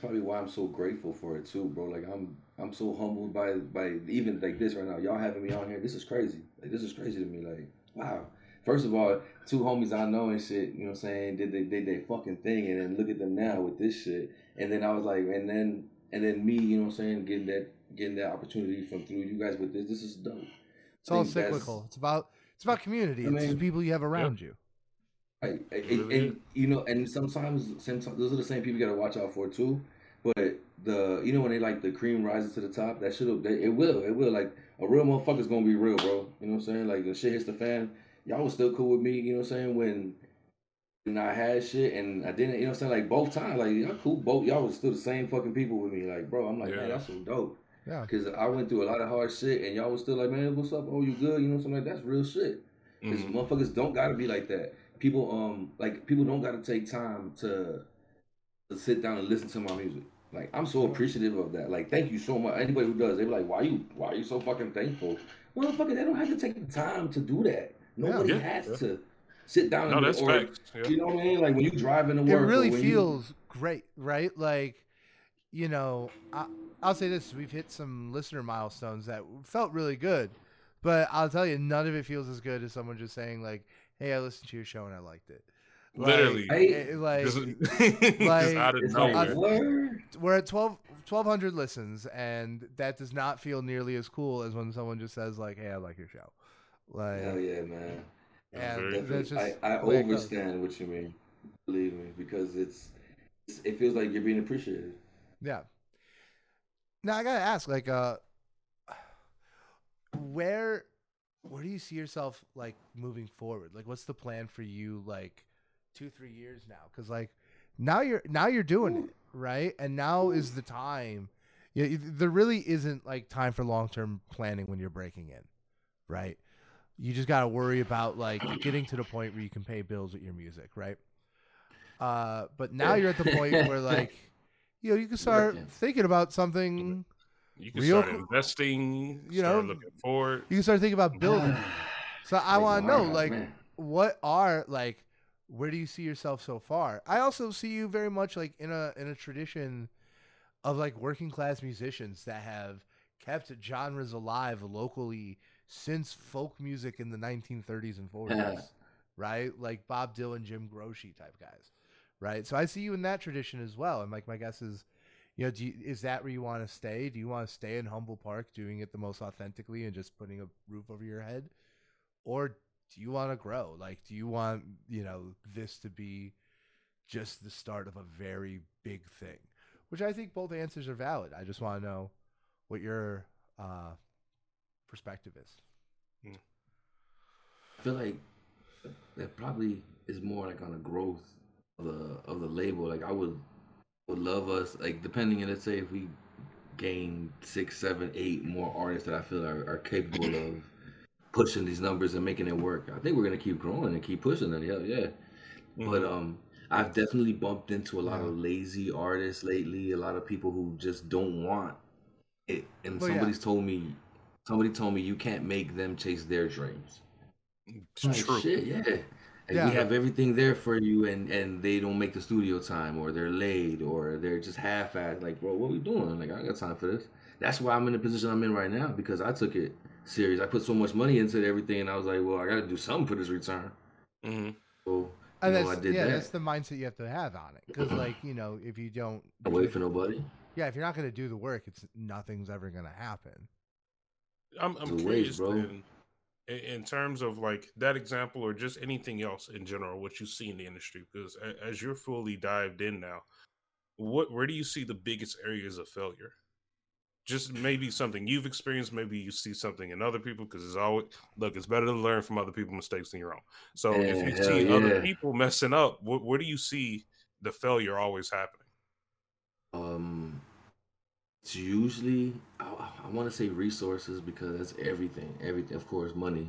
probably why I'm so grateful for it too, bro. Like I'm I'm so humbled by by even like this right now. Y'all having me on here. This is crazy. Like this is crazy to me. Like wow. First of all, two homies I know and shit. You know what I'm saying? Did they did they fucking thing, and then look at them now with this shit. And then I was like, and then and then me. You know what I'm saying? Getting that getting that opportunity from through you guys with this. This is dope. It's all cyclical. It's about it's about community. I it's the people you have around you. Like, and, really is. and you know, and sometimes, sometimes those are the same people you gotta watch out for too. But the, you know, when they like the cream rises to the top, that should it will, it will. Like a real motherfucker's gonna be real, bro. You know what I'm saying? Like the shit hits the fan. Y'all was still cool with me. You know what I'm saying? When, when I had shit and I didn't, you know what I'm saying? Like both times, like y'all cool. Both y'all was still the same fucking people with me. Like, bro, I'm like, man, that's so dope. Yeah. Cause I went through a lot of hard shit, and y'all was still like, man, what's up? Oh, you good? You know what I'm like that's real shit. Cause Mhm. motherfuckers don't gotta be like that. People um like people don't gotta take time to to sit down and listen to my music. Like I'm so appreciative of that. Like thank you so much. Anybody who does, they be like, why you why are you so fucking thankful? Motherfucker, they don't have to take the time to do that. Nobody Yeah. has Yeah. to sit down No, and that's or, facts. Yeah. You know what I mean? Like when you driving to It work. it really when you- feels great, right? Like, you know, I, I'll say this: we've hit some listener milestones that felt really good, but I'll tell you, none of it feels as good as someone just saying like, "Hey, I listened to your show and I liked it." Like, Literally. Hey, eh, like Just, just like- out of it's nowhere. we're at 12 1200 listens and that does not feel nearly as cool as when someone just says like hey i like your show like Hell yeah, man. and that's just I, I the way it goes. understand what you mean. Believe me, because it's, it's it feels like you're being appreciated. yeah now i gotta ask like uh where where do you see yourself like moving forward? Like what's the plan for you like two three years now? Because like now you're now you're doing it right? And now is the time. Yeah you- there really isn't like time for long-term planning when you're breaking in right? You just got to worry about like getting to the point where you can pay bills with your music right? Uh but now you're at the point where like you know you can start thinking about something You can Real start investing. you start know, looking forward. you can start thinking about building so i Make want to know like man. what are like where do you see yourself so far i also see you very much like in a in a tradition of like working class musicians that have kept genres alive locally since folk music in the 1930s and 40s right like bob dylan jim Croce type guys right so i see you in that tradition as well and like my guess is you know do you, is that where you want to stay? Do you want to stay in Humboldt Park doing it the most authentically and just putting a roof over your head? Or do you want to grow? Like do you want you know this to be just the start of a very big thing? Which i think both answers are valid. I just want to know what your uh perspective is. I feel like that probably is more like on the growth of the of the label. Like I would would love us like depending on let's say if we gain six, seven, eight more artists that I feel are, are capable of pushing these numbers and making it work. I think we're gonna keep growing and keep pushing it. Hell yeah. But Mhm. um I've definitely bumped into a lot Yeah. of lazy artists lately, a lot of people who just don't want it. And Well, yeah. somebody's told me somebody told me you can't make them chase their dreams. it's Like, true. Shit, yeah. Like, Yeah. We have everything there for you, and and they don't make the studio time, or they're late, or they're just half-assed. Like, bro, what we doing? Like, I ain't got time for this. That's why I'm in the position I'm in right now because I took it serious. I put so much money into everything, and I was like, well, I got to do something for this return. Mm-hmm. So, and you know, that's I did yeah that. that's the mindset you have to have on it because like you know if you don't I wait for nobody. yeah if you're not going to do the work it's nothing's ever going to happen I'm, I'm The curious ways, bro. then, in, in terms of like that example or just anything else in general, what you see in the industry, because as you're fully dived in now, what where do you see the biggest areas of failure? Just maybe something you've experienced, maybe you see something in other people, because it's always look, it's better to learn from other people's mistakes than your own. So if you see other people messing up, wh- where do you see the failure always happening? Um, It's usually I, I want to say resources because that's everything. Everything, of course, money.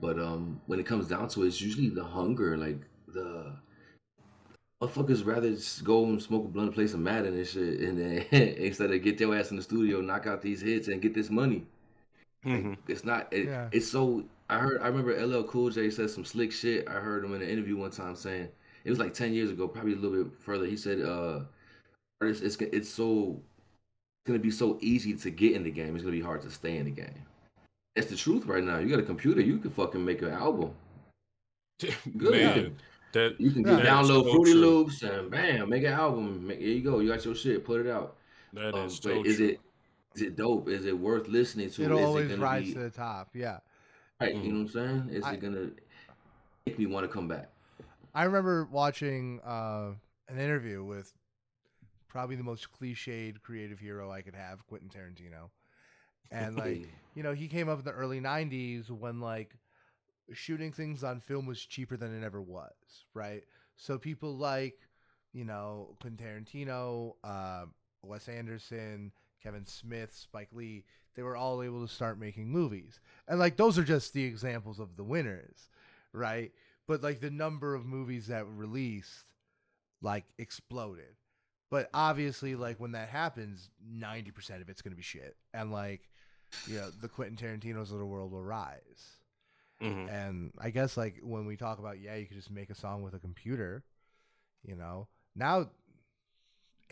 But um, when it comes down to it, it's usually the hunger, like the motherfuckers rather just go and smoke a blunt and play some Madden and shit, and then instead of get their ass in the studio, knock out these hits, and get this money. Like, Mhm. it's not. It, Yeah. It's so. I heard. I remember LL Cool J said some slick shit. I heard him in an interview one time saying it was like ten years ago, probably a little bit further. He said, "Uh, artists, it's it's so it's gonna be so easy to get in the game. It's gonna be hard to stay in the game. It's the truth right now. You got a computer, you can fucking make an album. Good. Man, that You can Yeah. get download so Fruity true. Loops and bam, make an album. Make, here you go. You got your shit. Put it out. that Um, is so is true. it is it dope? Is it worth listening to? It'll is always it gonna rise be to the top. Yeah. right? You know what I'm saying? Is I- it gonna make me want to come back? I remember watching uh, an interview with probably the most cliched creative hero I could have, Quentin Tarantino. And like, you know, he came up in the early 90s when like shooting things on film was cheaper than it ever was, right? So people like, you know, Quentin Tarantino, uh, Wes Anderson, Kevin Smith, Spike Lee, they were all able to start making movies. And like those are just the examples of the winners, right? But like the number of movies that were released like exploded. But obviously like when that happens, 90% of it's going to be shit. And like you know, the Quentin Tarantino's of the world will rise. Mhm. And I guess like when we talk about yeah, you could just make a song with a computer, you know. Now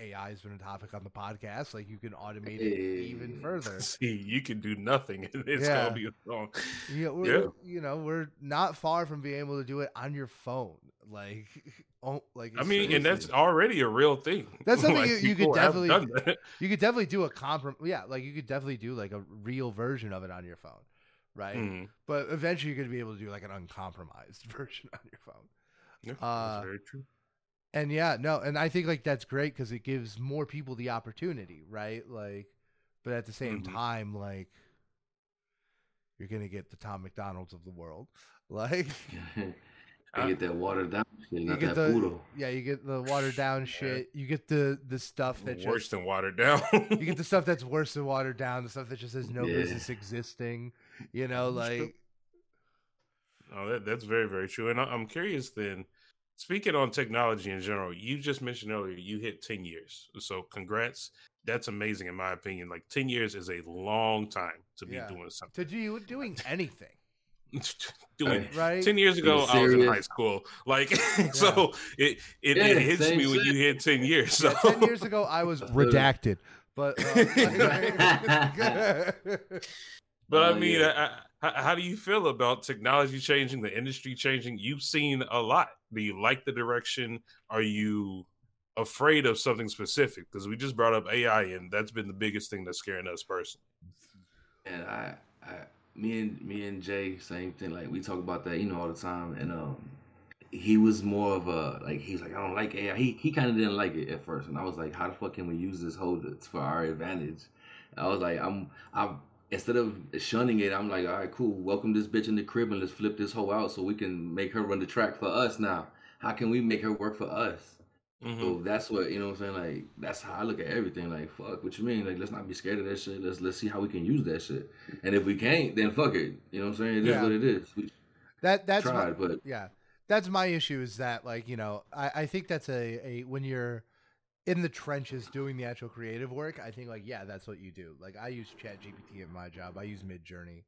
AI has been a topic on the podcast. Like you can automate it even further. See, you can do nothing, and it's Yeah. gonna be a song. You know, we're, Yeah. you know, we're not far from being able to do it on your phone. Like, oh, like I mean, and that's already a real thing. That's something Like, you- you could definitely- you could definitely do a comprom. Yeah, like you could definitely do like a real version of it on your phone, right? Mhm. But eventually, you're gonna be able to do like an uncompromised version on your phone. Yeah, Uh, that's very true. And yeah, no, and I think like that's great because it gives more people the opportunity, right? Like, but at the same Mhm. time, like, you're gonna get the Tom MacDonald's of the world, like. I get that watered down shit, You not get that the poodle. yeah, you get the watered down shit. You get the the stuff that Worse just than watered down. you get the stuff that's worse than watered down. The stuff that just has no Yeah. business existing. You know, like Oh, that, that's very, very true. And I, I'm curious then, speaking on technology in general, you just mentioned earlier you hit 10 years. So congrats. That's amazing in my opinion. Like 10 years is a long time to be Yeah. doing something. to do doing anything, doing right? 10 years ago, I was in high school. Like, so it, it, Yeah, it hits same me when you hit 10 years. So Yeah, Ten years ago, I was redacted, but uh, But I Oh, mean, yeah. How, how do you feel about technology changing, the industry changing? You've seen a lot. Do you like the direction? Are you afraid of something specific? Because we just brought up AI, and that's been the biggest thing that's scaring us personally. And I, I, me and me and Jay, same thing. Like we talk about that, you know, all the time. And um, he was more of a like he's like I don't like AI. He he kind of didn't like it at first, and I was like, how the fuck can we use this whole for our advantage? I was like, I'm I'm instead of shunning it, I'm like, all right, cool. Welcome this bitch in the crib and let's flip this hoe out so we can make her run the track for us now. How can we make her work for us? Mhm. So that's what you know. what I'm saying like that's how I look at everything. Like fuck, what you mean? Like let's not be scared of that shit. Let's let's see how we can use that shit. And if we can't, then fuck it. You know what I'm saying? It is Yeah. what it is. We that that's my, but yeah, that's my issue. Is that like you know, I I think that's a a when you're in the trenches doing the actual creative work. I think like yeah, that's what you do. Like I use ChatGPT at my job. I use Midjourney.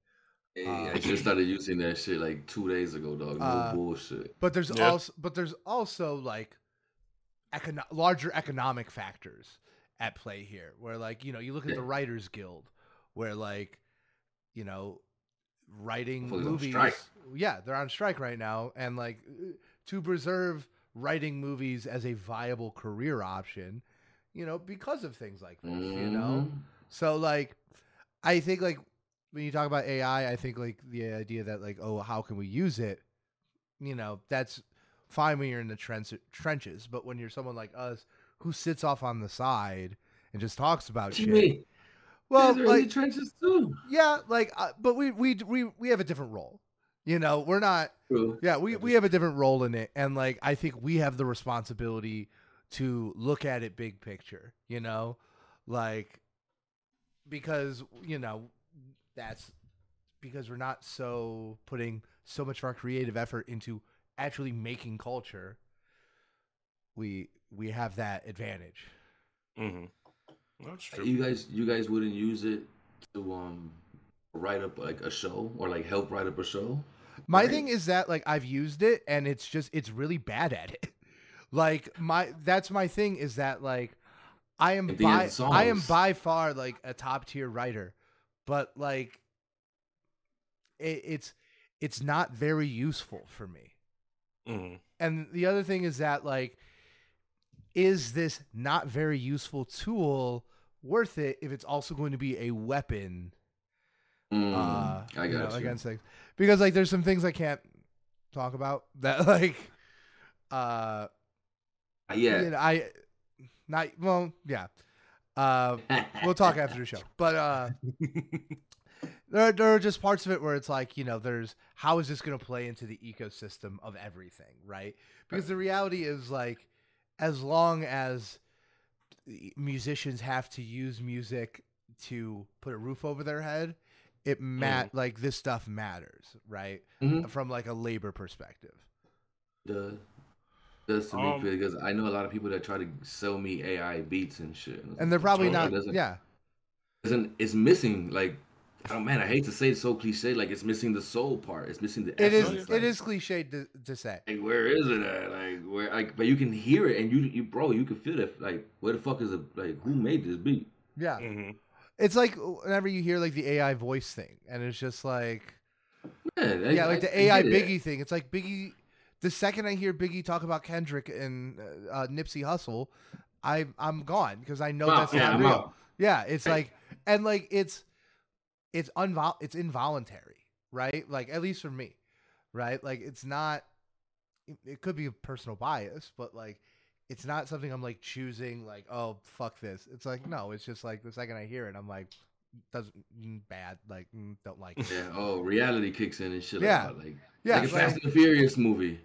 hey, Uh, I just started using that shit like two days ago, dog. No Uh, bullshit. But there's Yeah. also but there's also like econo- larger economic factors at play here where like you know you look at Yeah. the writers guild where like you know writing Motherfuckers movies yeah they're on strike right now and like uh, to preserve writing movies as a viable career option you know because of things like this you know Mhm. so like, I think like when you talk about AI, I think like the idea that like, oh, how can we use it? You know, that's fine when you're in the trench- trenches, but when you're someone like us who sits off on the side and just talks about shit, well, These are early like trenches too. yeah, like, uh, but we we we we have a different role. You know, we're not True. yeah, we, we have a different role in it, and like I think we have the responsibility to look at it big picture. You know, like because you know that's because we're not so putting so much of our creative effort into actually making culture. We we have that advantage. hmm That's true. You guys, you guys wouldn't use it to um write up like a show or like help write up a show. My Right. thing is that like I've used it and it's just it's really bad at it. Like my that's my thing is that like I am by I am by far like a top tier writer, but like it, it's it's not very useful for me. hmm And the other thing is that like is this not very useful tool worth it if it's also going to be a weapon Mm, uh, I you know, got you. against things because like there's some things I can't talk about that like uh Uh, yeah. you know, I not well yeah uh we'll talk after the show but uh there are, there are just parts of it where it's like you know there's how is this going to play into the ecosystem of everything right because the reality is like as long as musicians have to use music to put a roof over their head it mat like this stuff matters right Mhm. from like a labor perspective Does does to Um, me because I know a lot of people that try to sell me AI beats and shit. and they're probably not doesn't- yeah Isn't it's missing like oh man, I hate to say it's so cliche, like it's missing the soul part. It's missing the it is essence. it like, is cliched to, to say Like where is it at? Like where like but you can hear it and you you bro, you can feel it. Like where the fuck is it like who made this beat? yeah hmm It's like whenever you hear like the AI voice thing, and it's just like Yeah, I- yeah, like I- the I AI it. Biggie thing. It's like Biggie. The second I hear Biggie talk about Kendrick and uh, uh, Nipsey Hussle, I I'm gone because I know I'm that's yeah, not I'm real. out. Yeah, it's like and like it's it's unvol it's involuntary, right? Like at least for me, right? Like it's not. it- It could be a personal bias, but like it's not something I'm like choosing. Like oh fuck this. It's like no, it's just like the second I hear it, I'm like doesn't mm, bad. Like mm, don't like it. Yeah, oh, reality kicks in and shit Yeah. like that. Like, Yeah, like a like- Fast and Furious movie.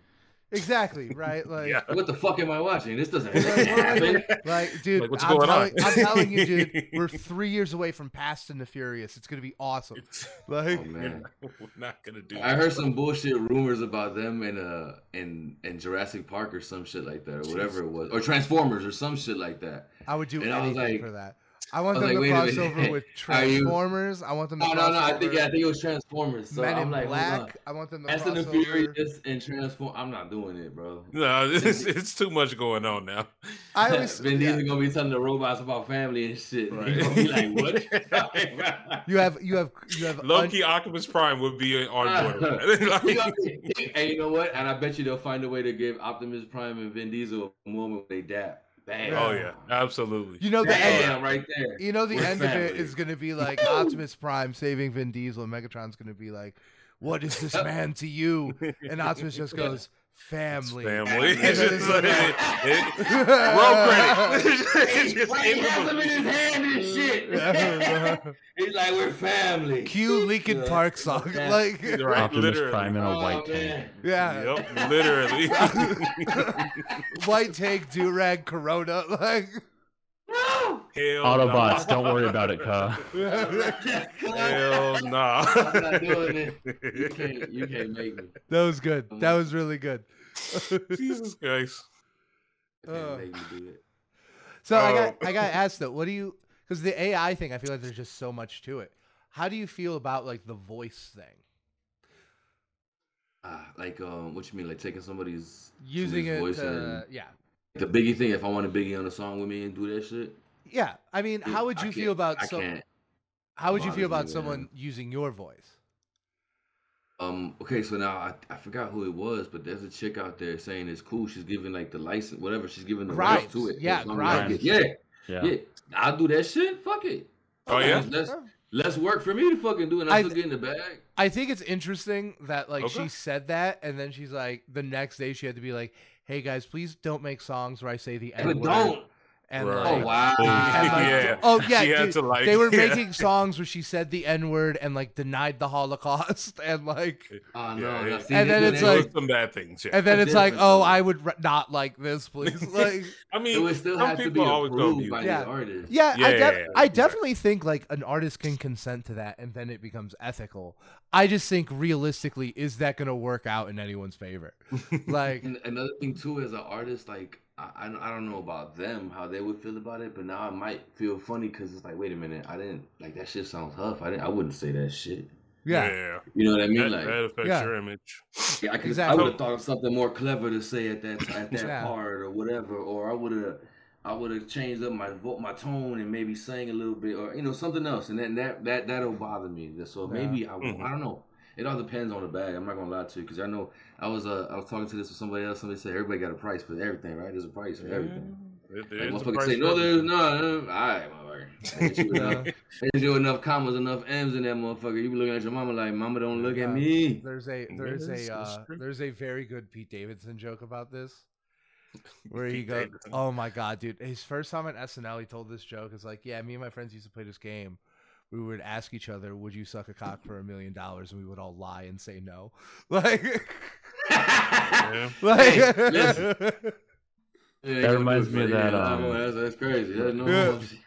Exactly right. Like Yeah. What the fuck am I watching? This doesn't Like, happen. Like, dude, Like, what's I'm, going telling, on? I'm telling you, dude, we're three years away from Fast and the Furious. It's gonna be awesome. It's, Like, Oh man. we're not gonna do. I heard some bullshit rumors about them in uh in in Jurassic Park or some shit like that or whatever it was or Transformers or some shit like that. I would do And I was anything like- for that. I want I them like, to cross over with Are you- Transformers. I want them to No, cross no, no. I think yeah, I think it was Transformers. So Men I'm in like. Black. I want them to Fast cross and the over. Furious and Transform. I'm not doing it, bro. No, it's, it's too much going on now. I always Vin yeah. Gonna be telling the robots about family and shit. And Right. They gonna be like, what? you talking about? You have you have you have un- Loki Optimus Prime would be on board. with Like- and you know what? And I bet you they'll find a way to give Optimus Prime and Vin Diesel a moment when they dap. Bam. oh yeah, absolutely. you know the end, right there. you know the We're end of it is gonna be like Optimus Prime saving Vin Diesel, and Megatron's gonna be like, "What is this man to you?" And Optimus just goes, "Family." Family. It's just like, like- it- it- roll credit. It's just he in has them in his hand and shit. He's like, we're family. Cue Linkin Park song, Yeah. like Right, Optimus literally. Prime in a Oh, white tank. man. yeah, Yep, literally. white tank, do rag, Corona, like. No. Hell Autobots, nah. don't worry about it, Ka. Hell nah. I'm not doing it. You can't. You can't make me. That was good. That was really good. Jesus Christ. Can't Uh. make me do it. So I got Oh. I got asked though, what do you? Because the AI thing, I feel like there's just so much to it. How do you feel about like the voice thing? Ah, like um, what you mean? Like taking somebody's Using somebody's it, voice to, and yeah, the Biggie thing. If I want a Biggie on a song with me and do that shit, yeah. I mean, how would you can't- feel about I some? can't. How would you feel about honestly, man. someone using your voice? Um. Okay. So now I, I forgot who it was, but there's a chick out there saying it's cool. She's giving like the license, whatever. She's giving the rights to it. Yeah, So like, Grimes. Yeah. Yeah. Yeah. I'll do that shit. Fuck it. Oh, yeah? Less, less work for me to fucking do, and I I still get in the bag. I think it's interesting that like Okay. she said that, and then she's like, the next day she had to be like, "Hey guys, please don't make songs where I say the N word." don't. And Right. like, Oh wow! and, like, Yeah. oh yeah, dude, to, like- they were yeah. making songs where she said the n word and like denied the Holocaust and like, Oh no! Yeah, now, see, And then it's like- some bad things. Yeah. and then it's like, oh. I would r- not like this, please. Like, I it mean, would still some have to be people always gonna approved be- by Yeah. the artist. yeah, Yeah, I, yeah, def- yeah, I exactly. definitely think like an artist can consent to that, and then it becomes ethical. I just think realistically, is that going to work out in anyone's favor? Like, another thing too, is an artist, like I, I don't- know about them how they would feel about it, but now I might feel funny because it's like, wait a minute, I didn't like that shit sounds tough. I didn't, I wouldn't say that shit. yeah, yeah. You know what I mean? That, like, that affects Yeah. your image. yeah, I, could, I would have thought of something more clever to say at that at that Yeah. part or whatever, or I would have. I would have changed up my vo- my tone and maybe sang a little bit or you know something else and then that that that'll bother me. So Yeah. maybe I, Mhm. I don't know. It all depends on the bag. I'm not gonna lie to you because I know I was uh I was talking to this with somebody else. Somebody said everybody got a price for everything, right? There's a price for everything. It, Like there's a motherfuckers price say no, there's everything. no. no. All right, motherfucker. Ain't you enough, ain't enough commas, enough M's in that motherfucker. You be looking at your mama like, mama, don't look at Yeah. me. There's a there's a uh, there's a very good Pete Davidson joke about this, where he Pete goes, "Oh my god, dude!" His first time at SNL, he told this joke. It's like, yeah, me and my friends used to play this game. We would ask each other, "Would you suck a cock for a million dollars?" And we would all lie and say no. Like, Yeah. like, Hey, listen. That reminds me of that, um, that's, that's crazy. That's no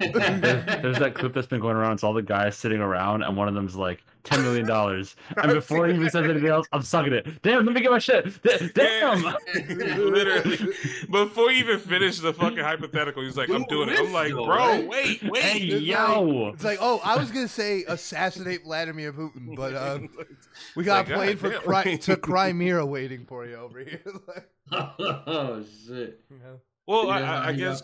Yeah. There's that clip that's been going around. It's all the guys sitting around, and one of them's like, $10 million. And before he even says anything else, I'm sucking it. Damn, let me get my shit. D- Damn. Literally, before he even finished the fucking hypothetical, he's like, "I'm Who doing it." I'm like, "Bro, right? wait, wait." Hey, It's yo. it's like, oh, I was gonna say assassinate Vladimir Putin, but um, we got like, a plane for goddamn. Cri- to Crimea waiting for you over here. Like, oh shit. you know? well, Yeah, I, I, I guess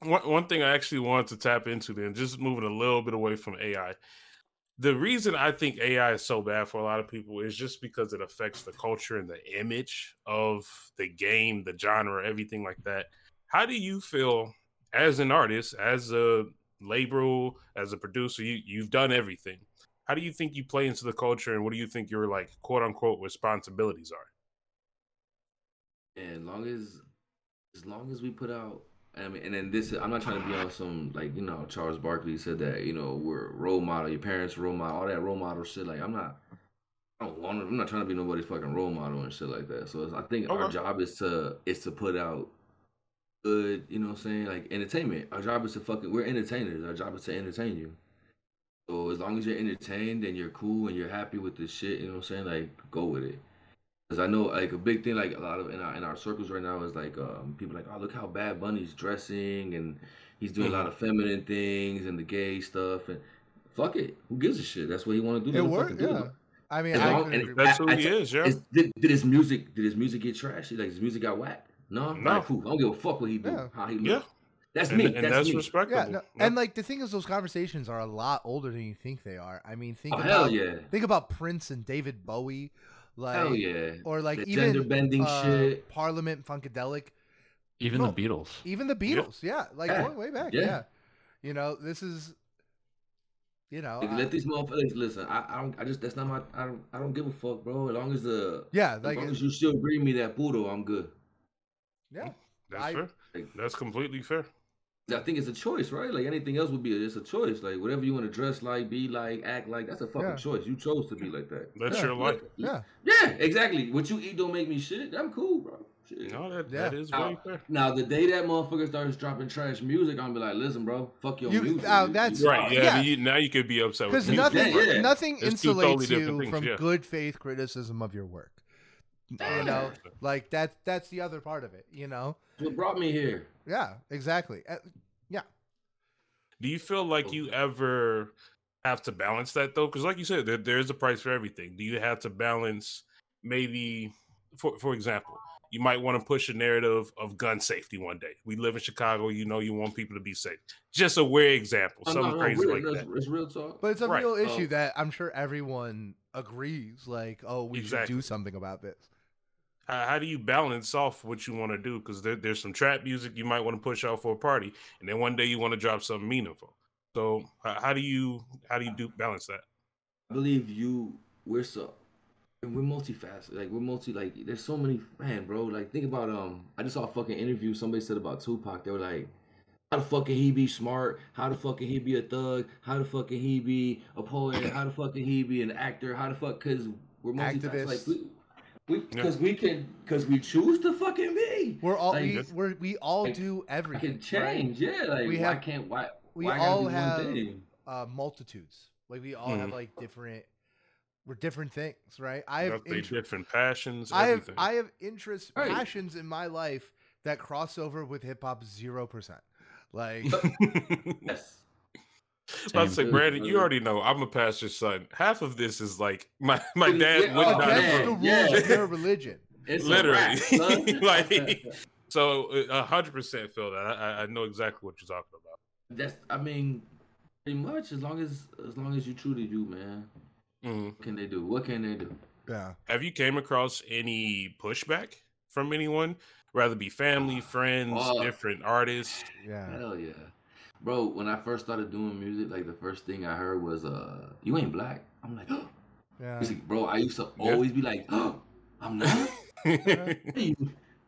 one, one thing I actually wanted to tap into then, just moving a little bit away from AI. The reason I think AI is so bad for a lot of people is just because it affects the culture and the image of the game, the genre, everything like that. How do you feel as an artist, as a label, as a producer? You you've done everything. How do you think you play into the culture, and what do you think your like quote unquote responsibilities are? And long as as long as we put out I mean and then this I'm not trying to be on some like, you know, Charles Barkley said that, you know, we're role model, your parents role model, all that role model shit. Like I'm not I don't want to, I'm not trying to be nobody's fucking role model and shit like that. So it's, I think our job is to is to put out good, you know what I'm saying, like entertainment. Our job is to fucking we're entertainers. Our job is to entertain you. So as long as you're entertained and you're cool and you're happy with the shit, you know what I'm saying, like go with it. Cause I know like a big thing like a lot of in our in our circles right now is like um people like oh look how Bad Bunny's dressing and he's doing a lot of feminine things and the gay stuff and fuck it who gives a shit that's what he want to do It worked, fucking do yeah. I mean, As I long- agree That's who I he t- is, yeah. Is, did, did his music did his music get trashy like his music got whacked no No. Like, who? I don't give a fuck what he do Yeah. how he look Yeah. that's and, me and that's, that's, me respectable. Yeah, no, Yeah. and like the thing is, those conversations are a lot older than you think they are. I mean, think oh about hell yeah think about Prince and David Bowie, like hell yeah or like the even gender bending uh, shit Parliament Funkadelic, Even No. the Beatles. even the Beatles. Yeah, like Yeah. way back. Yeah. Yeah. you know, this is, you know, Like, I- let these motherfuckers listen. I, I don't. I just. That's not my. I don't. I don't give a fuck, bro. As long as the. yeah, As like long as you still bring me that puro, I'm good. yeah, That's I- fair. Like, That's completely fair. I think it's a choice, right? Like anything else would be. A, it's a choice. Like whatever you want to dress like, be like, act like. That's a fucking Yeah. choice. You chose to be like that. That's Yeah. your life. yeah. Yeah, exactly. What you eat don't make me shit. I'm cool, bro. Shit. No, that, Yeah. that is Now- fair. Now the day that motherfucker starts dropping trash music, I'm gonna be like, listen, bro, fuck your You- music. uh, that's- Right. Yeah. Yeah. You, now you could be upset with Because nothing, Yeah, yeah. nothing It's two totally insulates you things, from yeah. good faith criticism of your work. You know, like that. That's the other part of it. You know. What brought me here? Yeah, exactly. Uh, Do you feel like you ever have to balance that though? Because like you said, there, there's a price for everything. Do you have to balance maybe, for for example, you might want to push a narrative of gun safety one day. We live in Chicago. You know, you want people to be safe. Just a weird example, something no, no, crazy real, like that. it's, it's real talk. But it's a Right. real issue Oh. that I'm sure everyone agrees. Like, oh, we should do something about this. How, how do you balance off what you want to do? Because there, there's some trap music you might want to push out for a party, and then one day you want to drop something meaningful. So how, how do you how do you do balance that? I believe you. We're so. And we're multifaceted. Like we're multi. Like there's so many. Man, bro. Like think about um. I just saw a fucking interview. Somebody said about Tupac. They were like, How the fuck can he be smart? How the fuck can he be a thug? How the fuck can he be a poet? How the fuck can he be an actor? How the fuck? Because we're multifaceted. Like Activist. We, we, Yeah. because we can, because we choose to fucking be. We're all Like, we we're, we all like, do I everything. can right? change. Yeah, like We why have- can't why? we why all be have- uh, multitudes. Like we all have Mhm. like different, we're different things, right? I have inter- different passions. I have everything. I have interests, Right. passions in my life that cross over with hip hop zero percent. Like Yes. I was say, Brandon, you already know I'm a pastor's son. Half of this is like my my dad Yeah, would oh, not man. against the approve. rules yeah. of your religion. It's Literally. rap. Like- So uh, a hundred percent feel that. I, I- I know exactly what you're talking about. That's I mean, pretty much as long as as long as you truly do, man. Mhm. What can they do? What can they do? Yeah. Have you came across any pushback from anyone? Rather be family, friends, Uh, different artists. Yeah. Hell yeah. Bro, when I first started doing music, like the first thing I heard was uh you ain't black. I'm like, oh. Yeah. bro, I used to Yeah. always be like, oh, I'm not. What do you,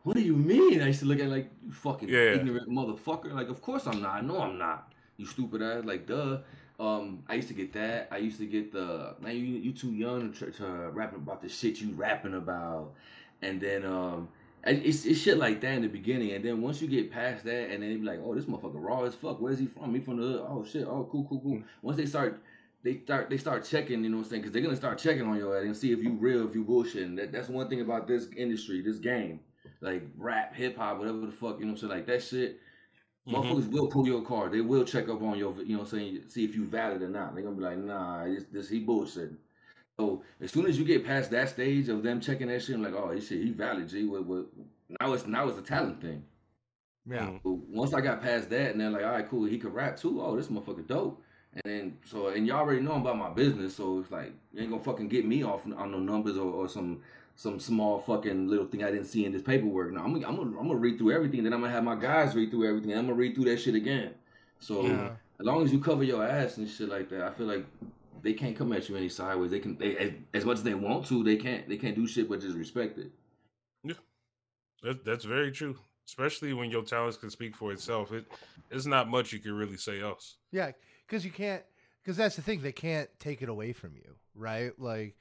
what do you mean? I used to look at like you fucking Yeah. ignorant motherfucker. Like, of course I'm not. No, I'm not. You stupid ass. Like, duh. Um, I used to get that. I used to get the man. You you too young to, tr- to rap about the shit you rapping about, and then um, I- it's, it's shit like that in the beginning, and then once you get past that, and then they be like, oh, this motherfucker raw as fuck. Where's he from? He from the hood. oh shit. Oh cool cool cool. Once they start. They start. They start checking. You know what I'm saying? Because they're gonna start checking on your ass and see if you real, if you bullshitting. That, that's one thing about this industry, this game like rap, hip hop, whatever the fuck, you know what I'm saying? Like that shit. Mhm. Motherfuckers will pull your card. They will check up on your, you know what I'm saying, see if you valid or not. They're gonna be like, nah, this, this he bullshitting. So as soon as you get past that stage of them checking that shit, I'm like, oh, this shit, he valid, G. What, what? Now it's now it's a talent thing. Yeah. Mhm. But once I got past that, and they're like, all right, cool, he could rap too. Oh, this motherfucker dope. And then so, and y'all already know about my business, so it's like you ain't gonna fucking get me off on no numbers or, or some some small fucking little thing I didn't see in this paperwork. No, I'm gonna, I'm gonna, I'm gonna read through everything. Then I'm gonna have my guys read through everything. I'm gonna read through that shit again. So Yeah. as long as you cover your ass and shit like that, I feel like they can't come at you any sideways. They can, they as, as much as they want to, they can't, they can't do shit but just respect it. Yeah, that, that's very true. Especially when your talents can speak for itself. It it's not much you can really say else. Yeah, because you can't. Because that's the thing; they can't take it away from you, right? Like,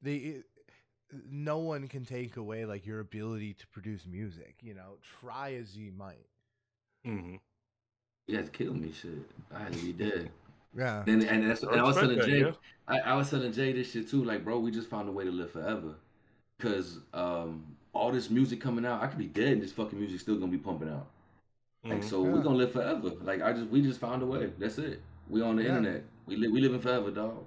they, no one can take away like your ability to produce music. You know, try as you might. hmm You had to kill me, shit. I had to be dead. Yeah, And, and that's I and I was respect telling that, Jay, yeah. I, I was telling Jay this shit too. Like, bro, we just found a way to live forever. Cause um, all this music coming out, I could be dead, and this fucking music still gonna be pumping out. Like, Mhm. so Yeah. we're gonna live forever. Like, I just we just found a way. That's it. We on the Yeah. internet. We live we living forever, dog.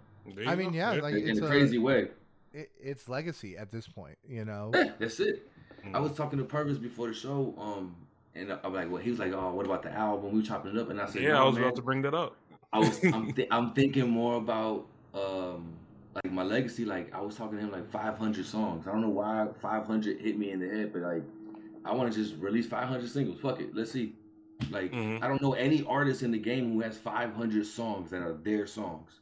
I mean, yeah, like in it's a a, crazy way. it, it's legacy at this point. You know. Yeah, that's it. I Mhm. was talking to Purvis before the show, um, and I'm like, well, he was like, oh, what about the album? We were chopping it up, and I said, yeah, "No, I was man." about to bring that up. I was I'm, th- I'm thinking more about um like my legacy. Like I was talking to him like 500 songs. I don't know why 500 hit me in the head, but like I want to just release 500 singles. Fuck it, let's see. Like Mhm. I don't know any artist in the game who has 500 songs that are their songs.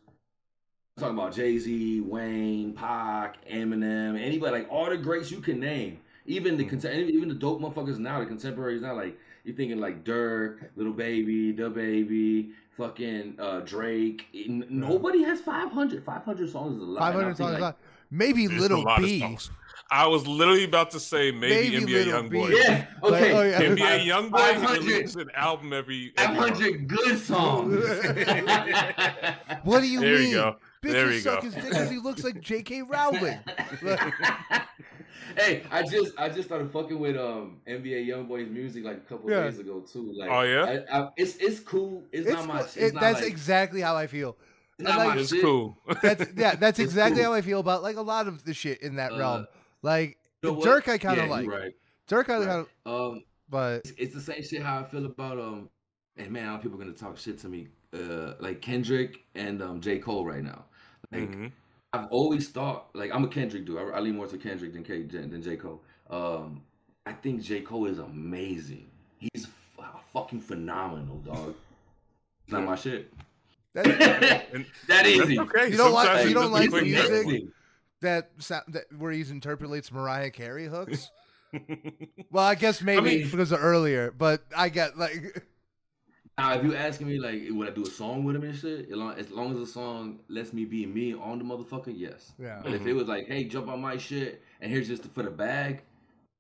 I'm talking about Jay Z, Wayne, Pac, Eminem, anybody like all the greats you can name. Even the contem- even the dope motherfuckers now, the contemporaries now, like you're thinking like Dirk, Lil Baby, The Baby, fucking uh, Drake. N- Nobody has 500. 500 songs is a lot. Five And I'm songs. thinking, a lot. Maybe There's Little lot of B. songs. I was literally about to say maybe, Maybe NBA YoungBoy. Yeah, okay. oh, yeah. NBA YoungBoy releases an album every. every month. 500 good songs. What do you There mean? you go. There Bitches you suck go. his dick because he looks like J.K. Rowling. hey, I just I just started fucking with um NBA YoungBoy's music like a couple Yeah. days ago too. Like, Oh, yeah? I, I, it's it's cool. It's, It's not my. It's It- not that's like, exactly how I feel. it's not like- my It's shit. cool. That's yeah. That's It's exactly cool. how I feel about like a lot of the shit in that Uh, realm. Like You know? Dirk, I kind of Yeah, like. right. Dirk, I right. kind of, Um, but it's, it's the same shit how I feel about um. And man, a lot of people are gonna talk shit to me. Uh, like Kendrick and um J Cole right now. Like Mhm. I've always thought like I'm a Kendrick dude. I, I lean more to Kendrick than K, than J Cole. Um, I think J Cole is amazing. He's f- fucking phenomenal, dog. It's not my shit. that's, And that easy. That's okay. You don't like- you don't like click music? that that sound that where he interpolates Mariah Carey hooks. well, I guess maybe mean- because of earlier, but I get like Now, if you asking me like, would I do a song with him and shit? As long as, long as the song lets me be me on the motherfucker, yes. Yeah. But if it was like, hey, jump on my shit, and here's just for the bag,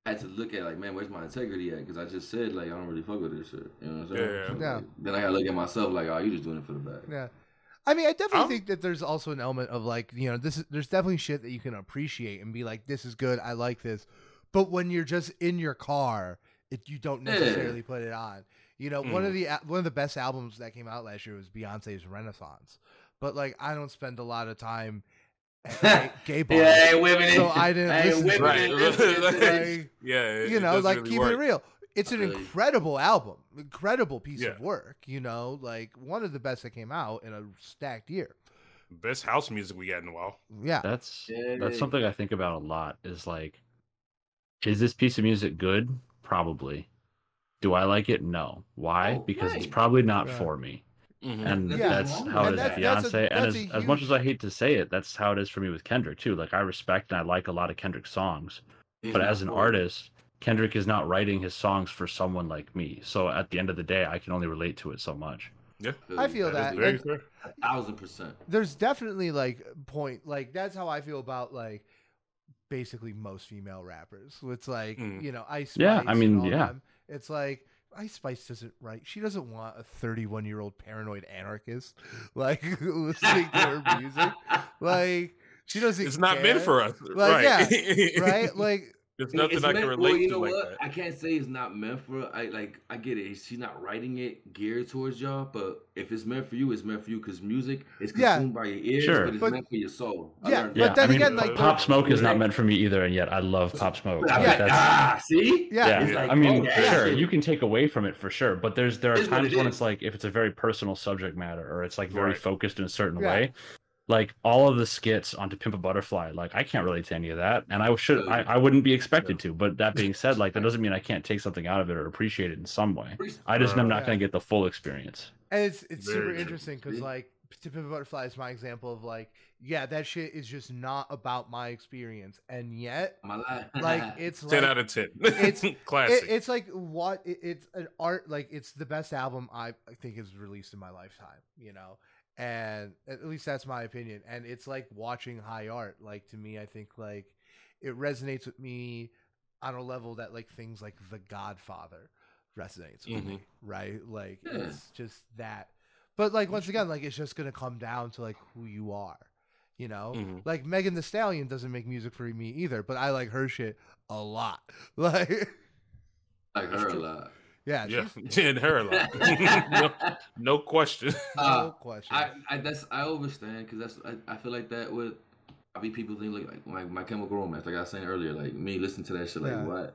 I had to look at like, man, where's my integrity at? Because I just said like, I don't really fuck with this shit. You know what I'm saying? Yeah. So, Yeah. like, then I gotta look at myself like, oh, you just doing it for the bag. Yeah. I mean, I definitely I'm- think that there's also an element of like, you know, this is there's definitely shit that you can appreciate and be like, this is good, I like this. But when you're just in your car, it, you don't Yeah. necessarily put it on. You know, one Mm. of the one of the best albums that came out last year was Beyonce's Renaissance. But like, I don't spend a lot of time at gay, gay bars. Yeah, I ain't. So I didn't ain't listen to whipping Right. Like- Yeah, it- you know, doesn't like really keep work. it real. It's an I incredible album, incredible piece Yeah. of work. You know, like one of the best that came out in a stacked year. Best house music we got in a while. Yeah, That's Yeah, that's something I think about a lot. Is like, is this piece of music good? Probably. Do I like it? No. Why? Oh, because it's probably not Yeah. for me. Mhm. And Yeah. that's how that. it And is with that's a- Beyonce. and as, a as much as I hate to say it, that's how it is for me with Kendrick too. Like I respect and I like a lot of Kendrick songs, He's but as an for it. artist, Kendrick is not writing his songs for someone like me. So at the end of the day, I can only relate to it so much. Yeah, I feel that that. is very and- fair. a thousand percent. there's definitely like point like that's how I feel about like basically most female rappers. It's like Mm. you know Ice Spice. Yeah, I mean, yeah. them. It's like Ice Spice doesn't write. She doesn't want a 31 year old paranoid anarchist like listening to her music. Like she doesn't. It's not meant for us, Like, right? right? Like There's nothing It's I can meant- relate well, you to know like what? that. I can't say it's not meant for. I like. I get it. She's not writing it geared towards y'all, but if it's meant for you, it's meant for you because music is Yeah. consumed by your ears, Sure. but it's But- meant for your soul. I Yeah, learned but Yeah, that. then I mean, again, like, Pop Smoke is not meant for me either, and yet I love Pop Smoke. I'm Like, like, that's, ah, see, yeah, yeah, It's like, I mean, oh, sure, you can take away from it for sure, but there's there are It is times it when is. it's like if it's a very personal subject matter or it's like very Right. focused in a certain Yeah. way, like all of the skits onto Pimp a Butterfly, like I can't relate to any of that, and I should I, I wouldn't be expected to. But that being said, like that doesn't mean I can't take something out of it or appreciate it in some way. I just am not Yeah. going to get the full experience. And it's it's Very super true. interesting because like to Pimp a Butterfly is my example of like yeah that shit is just not about my experience and yet like it's Ten like out of ten. it's- classic. it, it's like what it, it's an art like it's the best album I, I think is released in my lifetime you know and at least that's my opinion and it's like watching high art like to me I think like it resonates with me on a level that like things like The Godfather resonates with me right like Yeah. it's just that but like once again like it's just gonna come down to like who you are you know Mhm. like Megan Thee Stallion doesn't make music for me either but I like her shit a lot like I like her a lot. Yeah, yeah, she's- and her a lot. no, no question. no Uh, question. I, I that's I understand because that's I, I feel like that with I mean people think like like my, my chemical romance like I was saying earlier like me listen to that shit like Yeah. what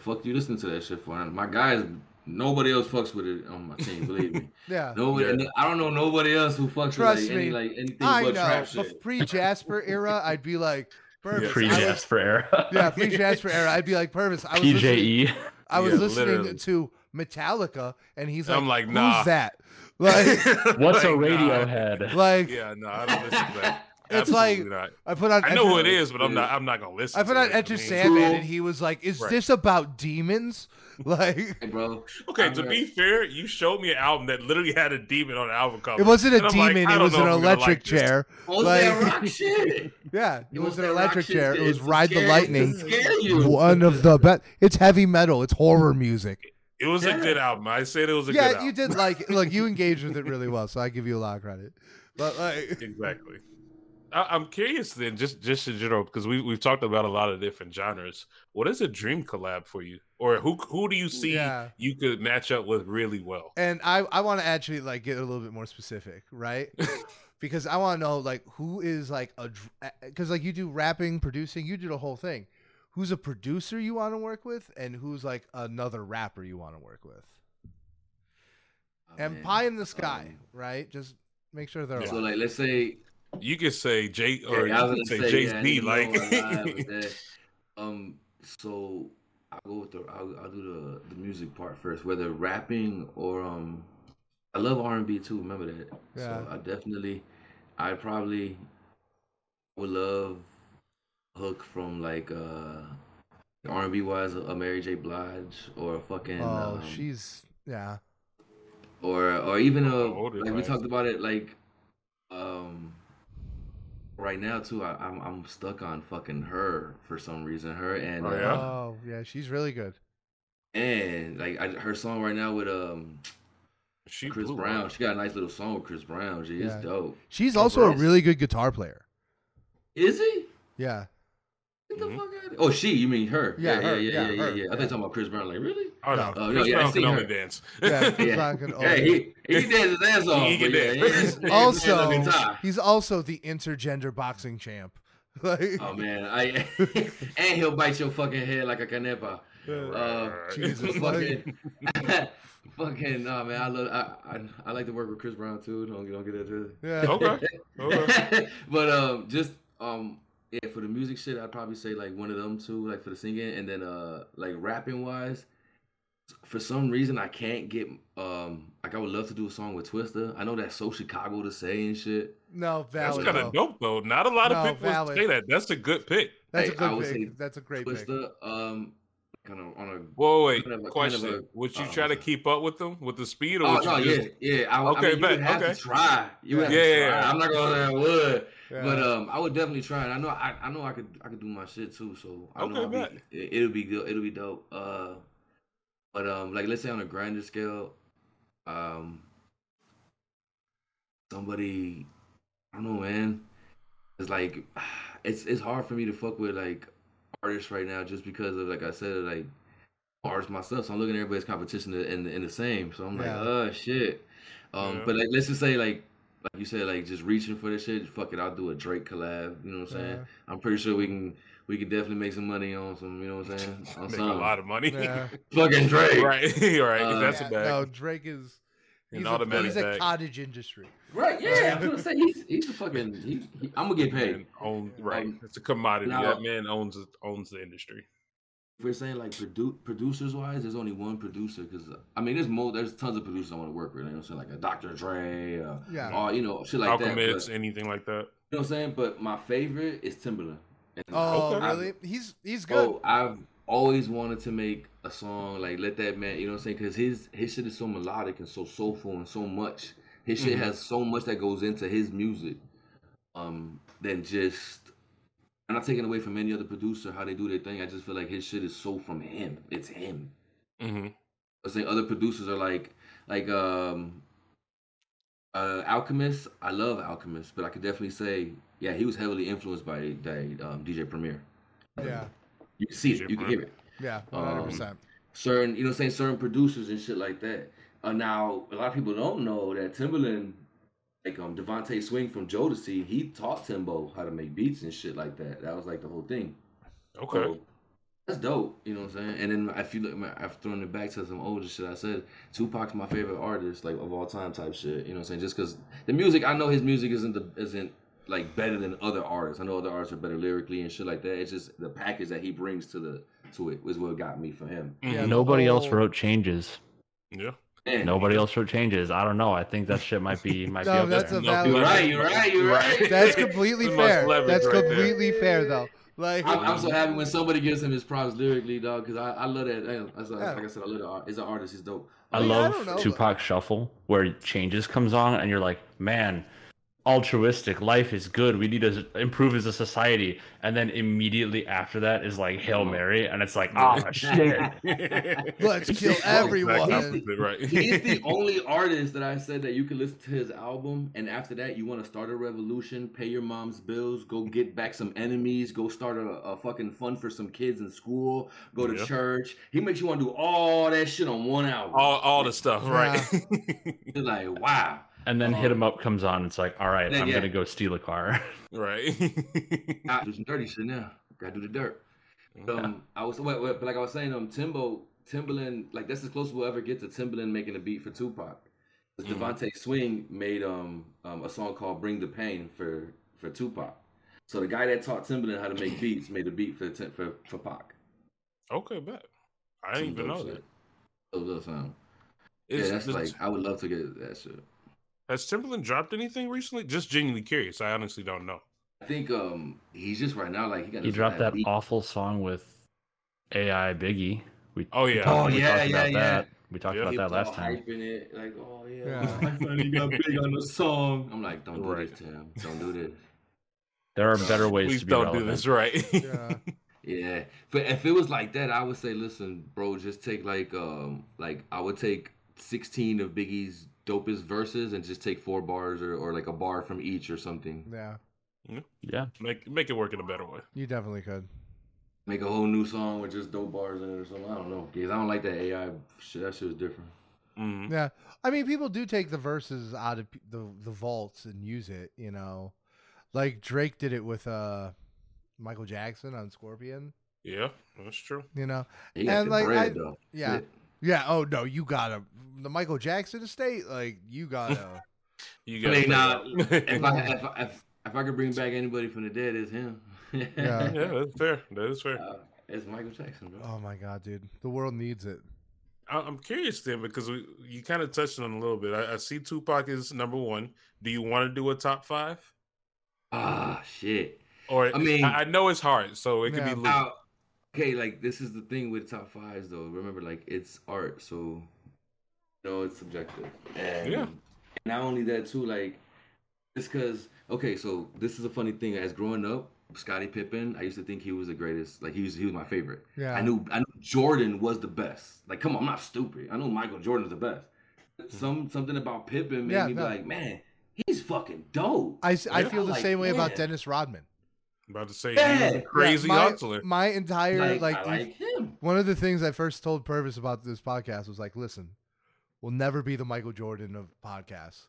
fuck you listen to that shit for my guys nobody else fucks with it on my team believe me yeah, nobody Yeah. I don't know nobody else who fucks Trust with like, any me. like anything I but know. trap shit Pre Jasper era, I'd be like, Purvis. Pre I was- Jasper era. Yeah, pre Jasper era, I'd be like, Purvis. I was listening, PJE. I was Yeah, listening literally. to Metallica, and he's like, I'm like, who's nah. that? Like, What's a Like, nah. Radiohead? like Yeah, no, I don't listen to that. It's like- not. I put on. I know who it is, but I'm not. I'm not gonna listen. I put to on it. Enter Sandman, and he was like, "Is Right. this about demons?" Like, hey bro Okay, I'm to a- be fair, you showed me an album that literally had a demon on the album cover. it wasn't a And I'm like, demon; it was an if I'm gonna electric like chair. What was Like- that rock shit Yeah, it, It was, was an electric chair. It was Ride the Lightning. to scare you. One of the best. It's heavy metal. It's horror music. It was Yeah. a good album. I said it was a good album. yeah, you did like like you engaged with it really well, so I give you a lot of credit. But like, exactly. I, I'm curious then, just just in general, because we we've talked about a lot of different genres. What is a dream collab for you, or who who do you see Yeah. you could match up with really well? and I I want to actually like get a little bit more specific, right? because I want to know like who is like a because like you do rapping, producing, you do the whole thing. Who's a producer you want to work with, and who's like another rapper you want to work with? Oh, And man. pie in the sky, Um, right? Just make sure they're so alive. like let's say You could say Jay or Yeah, I you was could say gonna Jay yeah, Z, you know like I lied with that. um, so I'll go with the I'll, I'll do the the music part first, whether rapping or um, I love R and B too. Remember that? Yeah. So I definitely, I probably would love hook from like uh, R and B wise, a Mary J. Blige or a fucking oh, um, she's yeah. or or even a like we talked about it like um right now too. I, I'm I'm stuck on fucking her for some reason. Her and Oh, uh, yeah? Oh yeah, she's really good. and like I, her song right now with um She Chris Brown. up. She got a nice little song with Chris Brown. She is dope. She's also a really good guitar player. Is he? Yeah. Get the Mhm. fuck out of Oh, she? You mean her? Yeah, yeah, her, yeah, yeah, yeah, yeah, her, yeah. I think you're talking about Chris Brown. Like, really? Oh no, No. Oh, Chris yeah, I Brown seen can only her. dance. Yeah, Chris Yeah. Brown can Yeah, only- he he danced his ass off. He can but yeah, dance. he just- he also up he's also the intergender boxing champ. Like, Oh man, I and he'll bite your fucking head like a canepa. Uh, Jesus, fucking, fucking, no man, I love, I, I, I like to work with Chris Brown too. Don't don't get into it. yeah. Okay. Okay. but um, just um, yeah, for the music shit, I'd probably say like one of them two, like for the singing, and then uh, like rapping wise, for some reason I can't get um, like I would love to do a song with Twista. I know that's so Chicago to say and shit. No, That's valid. kind of dope though. Not a lot of No, people valid. say that. That's a good pick. That's Hey, a I good would say pick. That's a great pick. Twista, um, kind of on a Whoa, wait. Kind of a- kind of Question: a- Would you oh, try to keep up with them with the speed, or Oh would no, you yeah, just? yeah. I, would- Okay, I mean, you would have okay. to try. You would have Yeah, to yeah, try. yeah. I'm not gonna say I would, Yeah. but um, I would definitely try. And I know, I, I know, I could, I could do my shit too. So I know Okay, I'll be, it, it'll be good. It'll be dope. Uh, but um, like let's say on a grander scale, um, somebody, I don't know, man. It's like, it's it's hard for me to fuck with like artists right now just because of like I said, like artists myself. So I'm looking at everybody's competition in the, in the same. So I'm like, Yeah. oh shit. Um, Yeah. but like let's just say like like you said, like just reaching for this shit. Fuck it, I'll do a Drake collab. You know what I'm saying? Yeah. I'm pretty sure we can we can definitely make some money on some. You know what I'm saying? On Make a lot of money. Yeah. fucking Drake. right, right. Uh, That's Yeah, a bag. No, Drake is An he's, a, automatic he's a cottage industry. Right? Yeah. I'm gonna say he's he's a fucking. He, he, I'm gonna get paid. Man own, right. Um, it's a commodity. now- that man owns owns the industry. If we're saying like produ- producers wise, there's only one producer because I mean there's more there's tons of producers I want to work with. You know what I'm saying like a Dr. Dre, uh, Yeah. or you know shit like that. Alchemist, But, anything like that. you know what I'm saying? But my favorite is Timbaland. And Oh, Okay. really? He's he's good. Oh, I've always wanted to make a song like let that man. You know what I'm saying? Because his his shit is so melodic and so soulful and so much. His shit Mhm. has so much that goes into his music. Um, than just. I'm not taking away from any other producer how they do their thing. I just feel like his shit is so from him. It's him. hmm I say other producers are like like um uh Alchemist. I love Alchemist, but I could definitely say yeah, he was heavily influenced by, by um, DJ Premier. yeah, You can see DJ it, you can hear it. yeah, Um, one hundred percent. Certain, you know, saying certain producers and shit like that. Uh, now a lot of people don't know that Timbaland, like um DeVante Swing from Jodeci, he taught Timbo how to make beats and shit like that. That was like the whole thing. Okay. So, that's dope, you know what I'm saying? And then if you look, I've thrown it back to some older shit. I said Tupac's my favorite artist, like of all time, type shit. You know what I'm saying? Just because the music, I know his music isn't the isn't like better than other artists. I know other artists are better lyrically and shit like that. It's just the package that he brings to the to it was what got me for him. Yeah, the Nobody else wrote changes. Yeah. And Nobody else wrote changes. I don't know. I think that shit might be might No, be up that's there. a valid- You're right. You're right. You're right. That's completely fair. leverage That's right there. completely fair though. Like I'm, I'm so happy when somebody gives him his props lyrically, dog. Because I, I love that. I, I, like I said, I love the art. He's an artist. He's dope. I I mean, love don't know, but- Tupac Shuffle where changes comes on and you're like, man, altruistic, life is good. We need to improve as a society. And then immediately after that is like Hail oh. Mary, and it's like, oh shit. let's kill Exact everyone. opposite, right. He's the only artist that I said that you can listen to his album, and after that, you want to start a revolution, pay your mom's bills, go get back some enemies, go start a, a fucking fund for some kids in school, go to Yeah. church. He makes you want to do all that shit on one album. all, all the stuff, right? You're like, wow. And then Uh-huh. Hit 'em Up comes on. It's like, all right, Yeah, I'm yeah. gonna go steal a car. right. I do some dirty shit now. Gotta do the dirt. Um, I was, wait, wait, but like I was saying, um, Timbo, Timbaland, like that's as close as we'll ever get to Timbaland making a beat for Tupac. 'Cause Mhm. DeVante Swing made um, um a song called "Bring the Pain" for for Tupac. So the guy that taught Timbaland how to make beats made a beat for Tim- for for Pac. okay, bet. I didn't even know dope that. shit. Dope little sound. Is, yeah, that's does- like I would love to get that shit. Has Timbaland dropped anything recently? Just genuinely curious. I honestly don't know. I think um he's just right now like he got he dropped that beat. awful song with AI Biggie. We Oh, yeah. Oh, we yeah, yeah, yeah. that. We talked Yeah. about that last time. hyping it like, oh yeah, Yeah. I finally got big on the song. I'm like, don't do Right. this, Tim. Don't do this. There are better ways Please to be don't relevant. do this, right? Yeah. Yeah, but if it was like that, I would say, listen, bro, just take like, um, like I would take 16 of Biggie's dopest verses and just take four bars or, or like a bar from each or something. Yeah. Yeah. make make it work in a better way. You definitely could. Make a whole new song with just dope bars in it or something. I don't know, because I don't like that AI shit. That shit was different. Mhm. Yeah. I mean, people do take the verses out of the the vaults and use it. You know, like Drake did it with uh Michael Jackson on Scorpion. Yeah, that's true. You know. He And, like, bread I- though. Yeah. Shit. Yeah. Oh no, you gotta the Michael Jackson estate. Like you gotta. You I got mean, nah, if I if, I- if if I could bring back anybody from the dead, it's him. Yeah. yeah, that's fair. That is fair. Uh, it's Michael Jackson, bro. oh my god, dude, the world needs it. I- I'm curious then because we, you kind of touched on it a little bit. I, I see Tupac is number one. Do you want to do a top five? Ah, shit. Or I mean- I, I know it's hard, so it can Yeah. be. loose. Now, okay, like this is the thing with top fives though. Remember, like it's art, so you know it's subjective. And Yeah. not only that too, like it's because okay, so this is a funny thing. As growing up, Scottie Pippen, I used to think he was the greatest. Like he was he was my favorite. Yeah. I knew I knew Jordan was the best. Like, come on, I'm not stupid. I know Michael Jordan was the best. Some something about Pippen made Yeah, me be like, man, he's fucking dope. I, Yeah. feel the Like, same way about. Dennis Rodman. About to say Yeah. a crazy yeah, my, hustler. my entire like, like, like him. one of the things I first told Purvis about this podcast was like, listen, we'll never be the Michael Jordan of podcasts,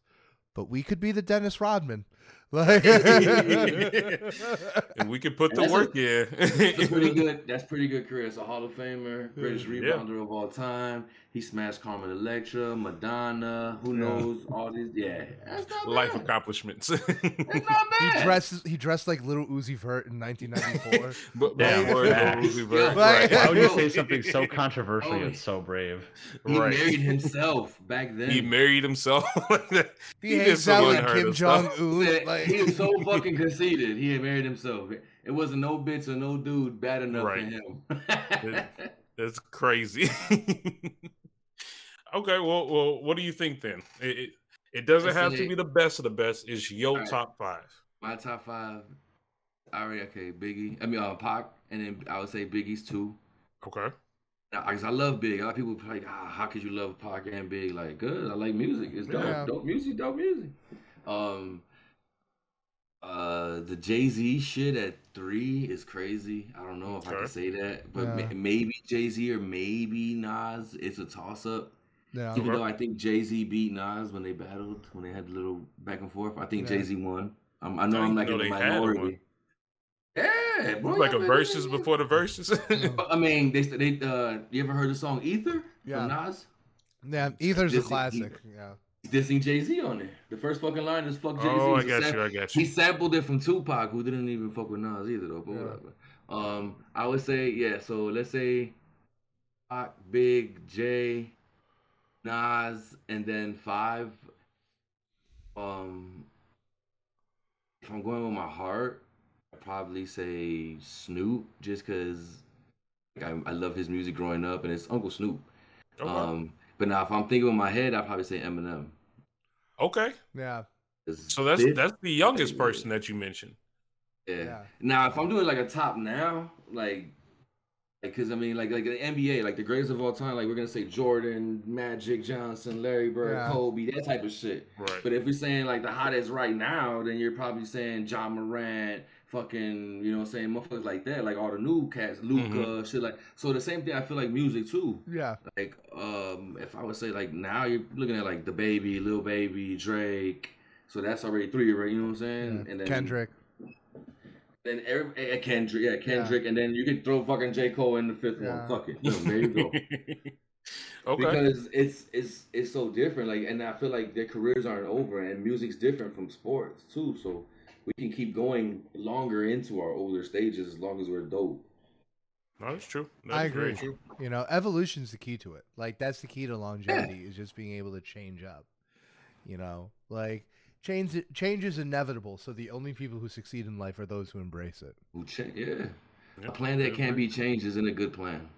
but we could be the Dennis Rodman. Like, and we could put And the that's work That's pretty in. good. That's pretty good career. It's a Hall of Famer, greatest Yeah. rebounder of all time. He smashed Carmen Electra, Madonna. Who Yeah. knows all these? Yeah, that's not Life bad. accomplishments. It's not he bad. dresses he dressed like little Uzi Vert in 1994. but Damn, before the facts. Uzi Vert, Yeah. Why would you say something so controversial Oh. yet so brave? He Right. married himself back then. He married himself. he, He did hangs some out with Kim Jong stuff. Un. Like, he was so fucking conceited. He had married himself. It wasn't no bitch or no dude bad enough Right. for him. That's crazy. okay, well, well, what do you think then? It it, it doesn't have to be the best of the best. It's your Alright. top five. My top five. I already okay. Biggie. I mean, uh, Pac, and then I would say Biggie's two. Okay. Now, 'cause I love Big. A lot of people like, ah, how could you love Pac and Big? Like, good. I like music. It's dope. Yeah. Dope music. Dope music. Um, uh, the Jay Z shit at three is crazy. I don't know if I can say that, but Yeah. ma- maybe Jay Z or maybe Nas. It's a toss up. yeah. Even Okay. though I think Jay Z beat Nas when they battled, when they had a little back and forth. I think Yeah. Jay Z won. I'm, I know I I'm didn't like know in the they had minority. Yeah, bro. like a yeah, verses yeah, yeah. before the verses. I mean, they they uh, you ever heard the song Ether Yeah. from Nas? Yeah, Ether's a This is- classic. Yeah. He's dissing Jay Z on it. The first fucking line is "fuck Jay Z." oh, I got you. I got you. He sampled it from Tupac, who didn't even fuck with Nas either, though. But Yeah. whatever. Um, I would say yeah. So let's say Pac, Big, J, Nas, and then five. Um, if I'm going with my heart, I'd probably say Snoop, just because like, I, I love his music growing up, and it's Uncle Snoop. Okay. Um, but now if I'm thinking with my head, I'd probably say Eminem. okay. Yeah. So that's that's the youngest person that you mentioned. Yeah. Yeah. Now, if I'm doing like a top now, like, because I mean, like, like the NBA, like the greatest of all time, like we're gonna say Jordan, Magic Johnson, Larry Bird, Yeah. Kobe, that type of shit. Right. But if we're saying like the hottest right now, then you're probably saying Ja Morant, fucking, you know, what I'm saying motherfuckers like that, like all the new cats, Luka, Mm-hmm. shit like. So the same thing, I feel like music too. Yeah. Like, um, if I would say like now you're looking at like the baby, Lil Baby, Drake. So that's already three, right? You know what I'm saying? yeah. And then Kendrick. Then every eh, Kendrick, yeah, Kendrick, and then you can throw fucking J Cole in the fifth Yeah. one. Fuck it, there you go. okay. Because it's it's it's so different. Like, and I feel like their careers aren't over, and music's different from sports too. So we can keep going longer into our older stages as long as we're dope. no, that's true. That's I agree. true. You know, evolution's the key to it. Like that's the key to longevity is just being able to change up. You know, like change change is inevitable. So the only people who succeed in life are those who embrace it. Who cha- yeah. Yeah, A plan that can't be changed isn't a good plan.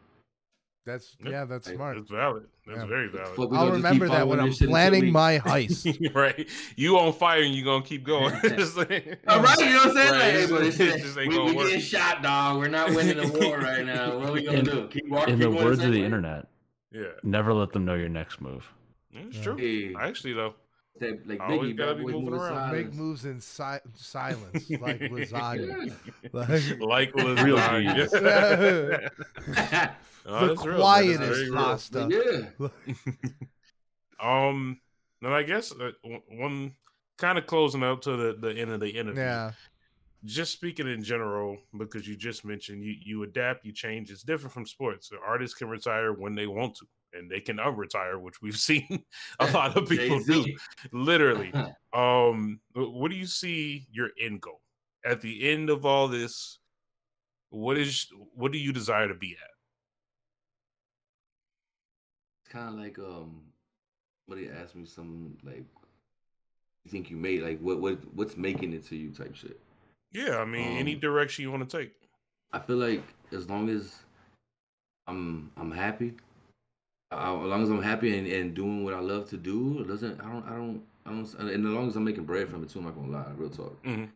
That's Yeah. yeah, that's smart. That's valid. That's Yeah. very valid. Fuck, I'll gonna remember that when I'm this planning my heist. right. You on fire and you gonna keep going. Just like- All right, you know what I'm saying? Right, Like, hey, but it's, it's, just ain't we, gonna we work. getting shot, dog. We're not winning the war right now. What are we gonna In- do? Keep walking. In the going words of the way? internet, yeah. never let them know your next move. It's Yeah. true. Hey, Actually though. That, like Always Biggie, gotta be moving moving around. Make moves in si- silence, like lasagna. Like Like, Real lasagna. the that's real. That is quietest real. pasta. yeah. Um, and I guess uh, one kind of closing up to the, the end of the interview. Yeah, Just speaking in general, because you just mentioned you you adapt, you change. It's different from sports. The artists can retire when they want to, and they can unretire, which we've seen a lot of people do. Literally. Um, what do you see your end goal at the end of all this? What is what do you desire to be at? It's kind of like um, somebody asked me some like, you think you made like what what what's making it to you type shit. Yeah, I mean, any Um, direction you want to take. I feel like as long as I'm I'm happy, I, as long as I'm happy and, and doing what I love to do, it doesn't I don't I don't I don't and as long as I'm making bread from it too, I'm not gonna lie, real talk. Mhm.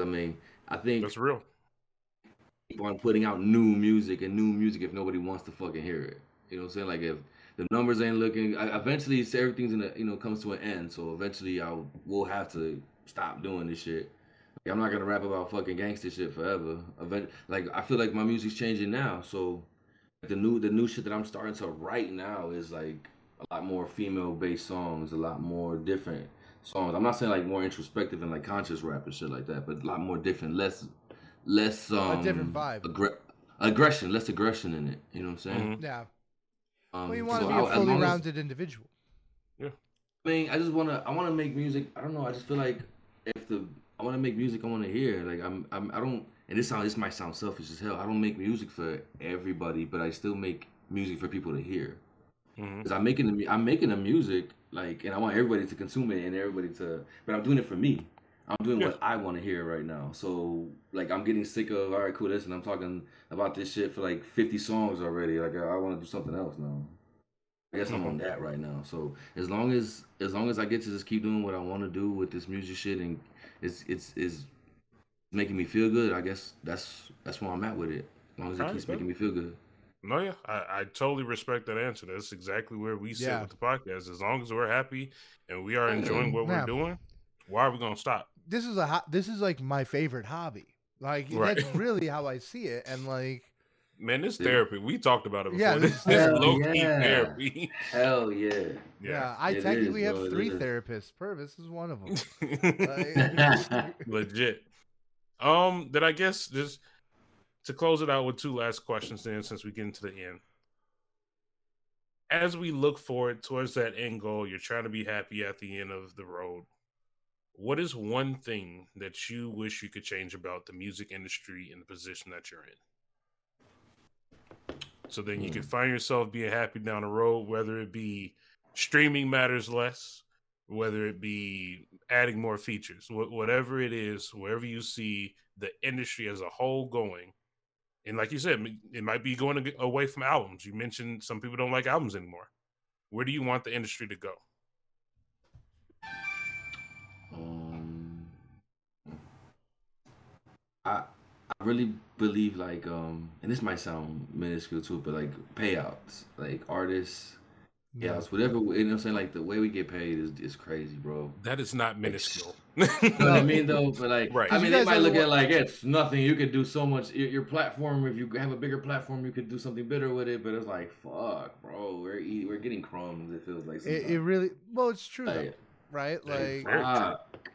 I mean, I think That's real. keep on putting out new music and new music if nobody wants to fucking hear it. You know what I'm saying? Like if the numbers ain't looking, I, eventually everything's in a you know comes to an end. So eventually I will have to stop doing this shit. Like, I'm not gonna rap about fucking gangster shit forever. Event like I feel like my music's changing now. So the new the new shit that I'm starting to write now is like a lot more female based songs, a lot more different songs. I'm not saying like more introspective and like conscious rap and shit like that, but a lot more different, less less um different vibe. aggre- aggression, less aggression in it. You know what I'm saying? Mhm. yeah. Um, Well, you want so to I- be a as fully long as- rounded individual. Yeah. I mean, I just wanna I wanna make music. I don't know. I just feel like if the I wanna make music, I wanna hear. Like I'm I'm I don't. And this sound this might sound selfish as hell. I don't make music for everybody, but I still make music for people to hear. Mhm. Cause I'm making the I'm making the music like, and I want everybody to consume it and everybody to. But I'm doing it for me. I'm doing what I want to hear right now. So like, I'm getting sick of. All right, cool. Listen, I'm talking about this shit for like 50 songs already. Like, I, I want to do something else now. I guess I'm on that right now. So as long as as long as I get to just keep doing what I want to do with this music shit and it's it's is making me feel good, I guess that's that's where I'm at with it. As long as it Alright, keeps bro. making me feel good. No, yeah, I, I totally respect that answer. That's exactly where we sit Yeah. with the podcast. As long as we're happy and we are enjoying what Yeah. we're doing, why are we gonna stop? This is a ho- this is like my favorite hobby. Like Right. that's really how I see it, and like Man, this Yeah. therapy. We talked about it before. Yeah, this this- this low key yeah. therapy. Hell yeah. yeah, I It technically is, have bro, three therapists. Purvis is one of them. Legit. Um, then I guess just to close it out with two last questions then since we get into the end. As we look forward towards that end goal, you're trying to be happy at the end of the road. What is one thing that you wish you could change about the music industry and the position that you're in? So then you can find yourself being happy down the road, whether it be streaming matters less, whether it be adding more features, wh- whatever it is, wherever you see the industry as a whole going. And like you said, it might be going away from albums. You mentioned some people don't like albums anymore. Where do you want the industry to go? Um, I really believe like um, and this might sound minuscule too, but like payouts, like artists, Yeah. payouts, whatever. You know what I'm saying? Like the way we get paid is is crazy, bro. That is not minuscule. You know what I mean though? But like, Right. I 'Cause mean, you they might look at like it's nothing. You could do so much. Your, your platform, if you have a bigger platform, you could do something better with it. But it's like, fuck, bro, we're eat, we're getting crumbs. It feels like It, it really well, it's true though, right? Hey, Like Very true. fuck.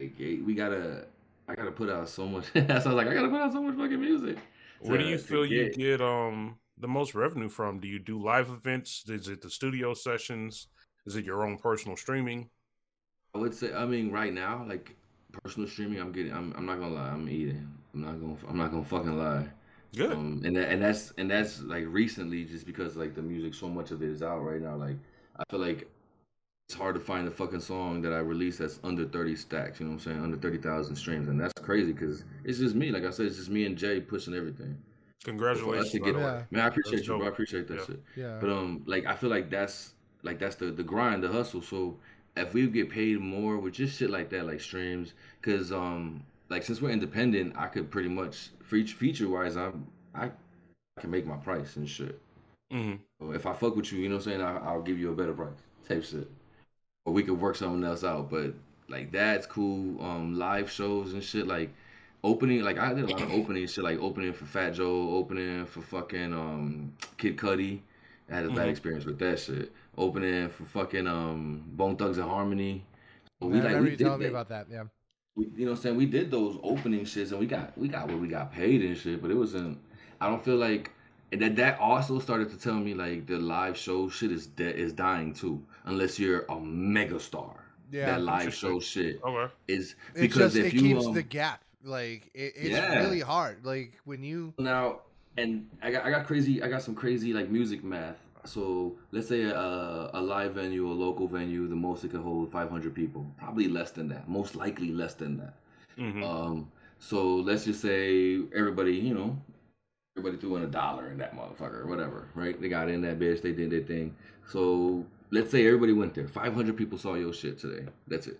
Like, eh, we gotta. I gotta put out so much. so I was like, I gotta put out so much fucking music. Where do you feel you get- get um the most revenue from? Do you do live events? Is it the studio sessions? Is it your own personal streaming? I would say. I mean, right now, like personal streaming, I'm getting. I'm. I'm not gonna lie. I'm eating. I'm not gonna. I'm not gonna fucking lie. Good. Um, and that, and that's and that's like recently, just because like the music, so much of it is out right now. Like I feel like it's hard to find a fucking song that I release that's under thirty stacks. You know what I'm saying? Under thirty thousand streams, and that's crazy because it's just me. Like I said, it's just me and Jay pushing everything. Congratulations. That's a get the. Yeah. Man, I appreciate That's you, bro. I appreciate that Yeah. shit. Yeah. But um, like I feel like that's like that's the the grind, the hustle. So if we get paid more with just shit like that, like streams, because um, like since we're independent, I could pretty much feature feature wise, I'm I, I can make my price and shit. Mhm. So if I fuck with you, you know what I'm saying, I, I'll give you a better price, type shit. Or we could work something else out. But like that's cool. Um, live shows and shit like. Opening like I did a lot of opening shit like opening for Fat Joe, opening for fucking um Kid Cudi. I had a bad Mhm. experience with that shit. Opening for fucking um Bone Thugs and Harmony. But I remember you did telling me that- about that. Yeah. we, you know what I'm saying? We did those opening shits and we got we got what we got paid and shit, but it wasn't I don't feel like and that that also started to tell me like the live show shit is dead is dying too. Unless you're a mega star. Yeah. that live show shit Okay. is It because just if it you keeps um, the gap. Like it, it's Yeah. really hard. Like when you now and I got I got crazy I got some crazy like music math. So let's say a, a live venue, a local venue, the most it could hold 500 people. Probably less than that. Most likely less than that. hmm Um, so let's just say everybody, you know, everybody threw in a dollar in that motherfucker or whatever, right? They got in that bitch, they did their thing. So let's say everybody went there. 500 people saw your shit today. That's it.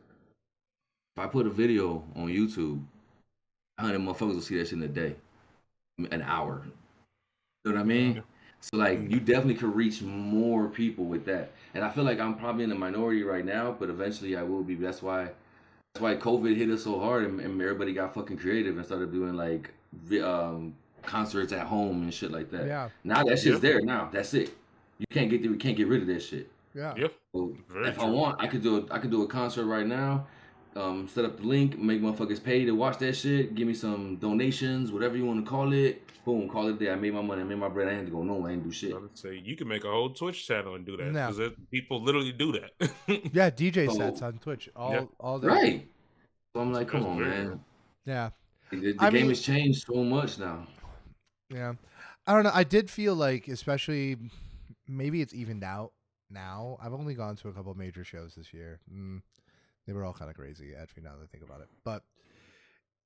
If I put a video on YouTube, 100 motherfuckers will see that shit in a day, an hour. You know what I mean? So like you definitely could reach more people with that. And I feel like I'm probably in the minority right now, but eventually I will be. That's why that's why COVID hit us so hard and, and everybody got fucking creative and started doing like um, concerts at home and shit like that. yeah Now that shit's Yeah. there. Now that's it. You can't get we can't get rid of that shit. yeah Yeah. So Very if I want, I could do a I could do a concert right now. Um, set up the link, make motherfuckers pay to watch that shit. Give me some donations, whatever you want to call it. Boom, call it a day. I made my money. I made my bread. I ain't to go nowhere. I ain't do shit. I would say you can make a whole Twitch channel and do that No. because people literally do that. yeah DJ So- sets on Twitch all Yeah. all day. Right. So I'm like, come That's on, very man. Yeah. The, the I game mean- has changed so much now. Yeah. I don't know. I did feel like, especially, maybe it's evened out now. I've only gone to a couple major shows this year. Mm, they were all kind of crazy, actually, now that I think about it. But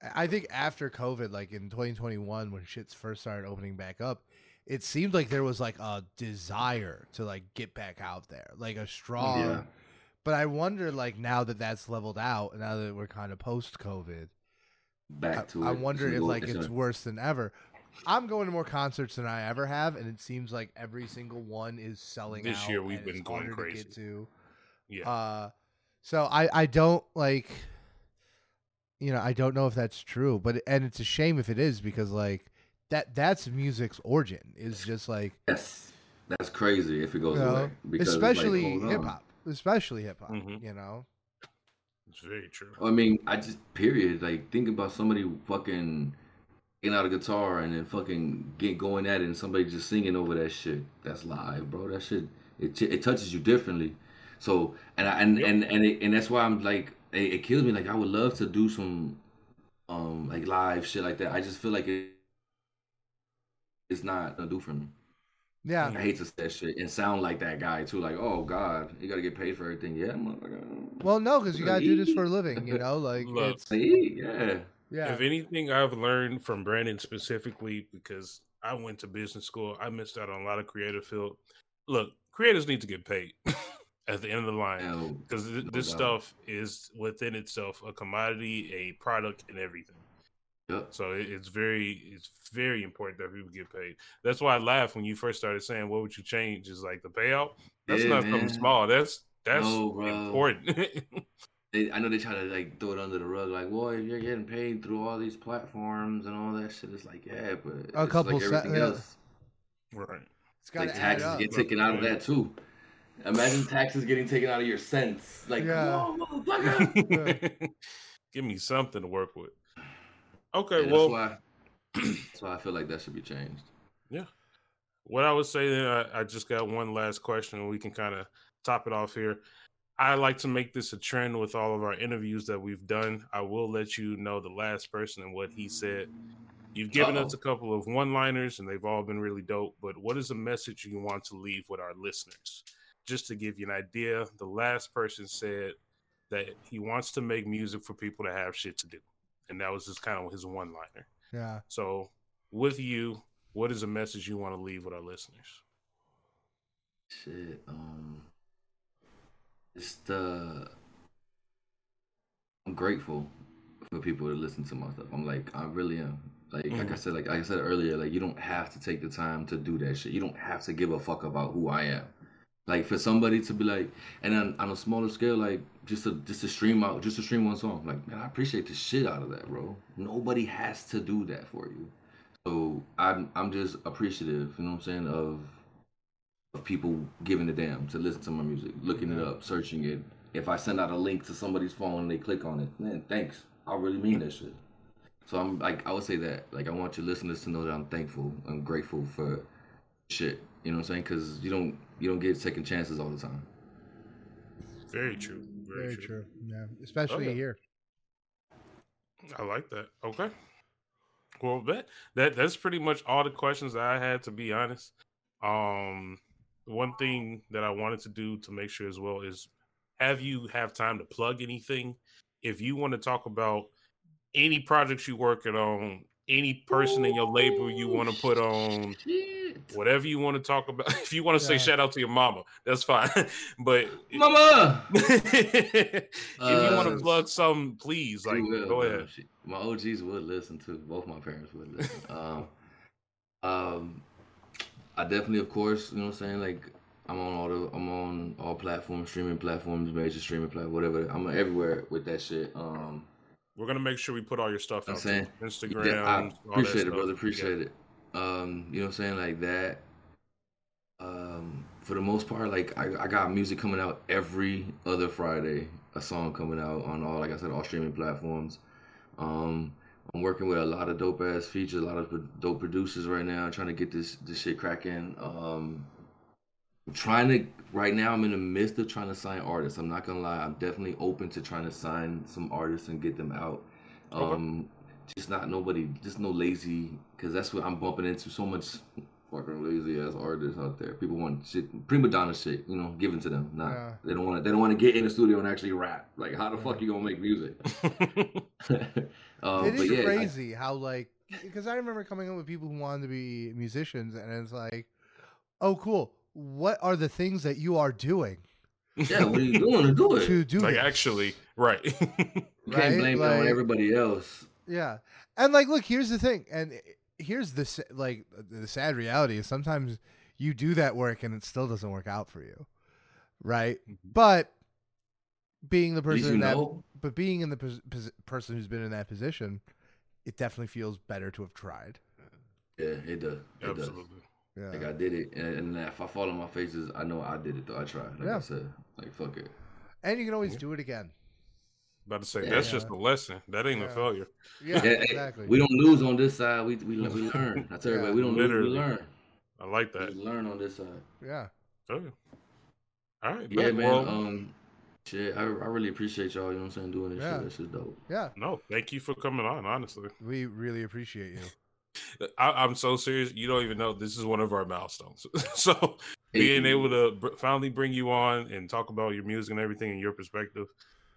I- I think after COVID, like in 2021, when shits first started opening back up, it seemed like there was like a desire to like get back out there, like a strong. Yeah. But I wonder, like now that that's leveled out, now that we're kind of post COVID, Back I, to I it. wonder if like it's worse than ever. I'm going to more concerts than I ever have, and it seems like every single one is selling This out. year we've been going crazy. To get to. yeah. Uh, so I I don't like. You know, I don't know if that's true, but and it's a shame if it is because like that that's music's origin is just like Yes. That's crazy if it goes you know, away. Because it's like, especially hip hop, especially hip hop. Mhm. You know, it's very true. I mean, I just period. Like think about somebody fucking getting out a guitar and then fucking get going at it, and somebody just singing over that shit. That's live, bro. That shit it it touches you differently. So and I, and Yep. and and, it, and that's why I'm like it, it kills me. Like I would love to do some um like live shit like that. I just feel like it it's not gonna do for me. yeah. I hate to say that shit and sound like that guy too. Like, oh God, you gotta get paid for everything. Yeah, motherfucker. Well, no, because you Gotta gotta do this for a living. You know, like Look. it's Hey, yeah. Yeah. If anything, I've learned from Brandon specifically because I went to business school. I missed out on a lot of creative field. Look, creators need to get paid at the end of the line Hell, because th- no this doubt. stuff is within itself a commodity, a product, and everything. Yep. So it, it's very, it's very important that people get paid. That's why I laughed when you first started saying, "What would you change?" Is like the payout. That's Yeah, not man. something small. That's that's No, important. They, I know they try to like throw it under the rug, like, well, if you're getting paid through all these platforms and all that shit, it's like, yeah, but A it's couple like se- everything yeah. right. It's got Like taxes up. get taken out of that too. Imagine taxes getting taken out of your cents. Like, Yeah. come motherfucker. Give me something to work with. Yeah, Okay, that's well, why. That's why I feel like that should be changed. Yeah. What I would say then, I, I just got one last question, and we can kind of top it off here. I like to make this a trend with all of our interviews that we've done. I will let you know the last person and what he said. You've given us a couple of one liners, and they've all been really dope. But what is a message you want to leave with our listeners? Just to give you an idea, the last person said that he wants to make music for people to have shit to do. And that was just kind of his one liner. Yeah. So, with you, what is a message you want to leave with our listeners? Shit. Um. It's the. I'm grateful for people to listen to my stuff. I'm like, I really am. Like, like I mm-hmm. said, like, like I said earlier, like you don't have to take the time to do that shit. You don't have to give a fuck about who I am. Like for somebody to be like, and then on a smaller scale, like just to just to stream out, just to stream one song. Like, man, I appreciate the shit out of that, bro. Nobody has to do that for you. So I'm I'm just appreciative, you know what I'm saying, of of people giving a damn to listen to my music, looking it up, searching it. If I send out a link to somebody's phone and they click on it, man, thanks. I really mean that shit. So I'm like, I would say that. Like, I want your listeners to know that I'm thankful, I'm grateful for shit. You know what I'm saying? Because you don't you don't get second chances all the time. Very true. Very, Very true. true. Yeah, especially Okay. here. I like that. Okay. Well, that that that's pretty much all the questions that I had. To be honest, um, one thing that I wanted to do to make sure as well is have you have time to plug anything. If you want to talk about any projects you're working on, any person in your label you want to put on, Shit. whatever you want to talk about. If you want to say shout out to your mama, that's fine. but Mama! if you want to Uh, plug some, please, like, will, go bro. ahead. She- my OGs would listen to Both my parents would listen. um, um, I definitely, of course, you know what I'm saying. Like, I'm on all the, I'm on all platforms, streaming platforms, major streaming platform, whatever. I'm everywhere with that shit. Um, We're gonna make sure we put all your stuff I'm out. saying. Instagram. yeah, I appreciate it, brother. Yeah. Appreciate it. Um, you know what I'm saying, like that. Um, for the most part, like I, I got music coming out every other Friday. A song coming out on all, like I said, all streaming platforms. Um, I'm working with a lot of dope ass features, a lot of dope producers right now, trying to get this this shit cracking. Um, I'm trying to right now. I'm in the midst of trying to sign artists. I'm not gonna lie. I'm definitely open to trying to sign some artists and get them out. Okay. Um, just not nobody, just no lazy, because that's what I'm bumping into. So much fucking lazy ass artists out there. People want shit, prima donna shit, you know, given to them. Not Yeah. they don't want to. They don't want to get in the studio and actually rap. Like, how the fuck you gonna make music? uh, it but is yeah, I- crazy how like because I remember coming up with people who wanted to be musicians, and it's like, oh, cool. What are the things that you are doing yeah, what are you doing to do it? to do like this? actually, right? you can't blame it on everybody else. Yeah, and like, look, here's the thing, and here's the like the sad reality is sometimes you do that work and it still doesn't work out for you, right? But being the person you that, know. but being in the pos- pos- person who's been in that position, it definitely feels better to have tried. Yeah, it does. It does. Absolutely. Yeah, Like I did it, and, and if I fall on my faces, I know I did it though. I tried. Like Yeah. I said, like fuck it. and you can always do it again. About to say Yeah. that's just a lesson. That ain't a failure. Yeah, Yeah, exactly. We don't lose on this side. We we, we learn. I tell Yeah. everybody, we don't lose. Literally. We learn. I like We that. learn on this side. yeah, Okay. All right. Yeah, man. Well, um, shit, I, I really appreciate y'all. You know what I'm saying? Doing this Yeah. shit. This is dope. yeah. no, thank you for coming on. Honestly, We really appreciate you. I, I'm so serious. You don't even know this is one of our milestones. so being able to br- finally bring you on and talk about your music and everything and your perspective,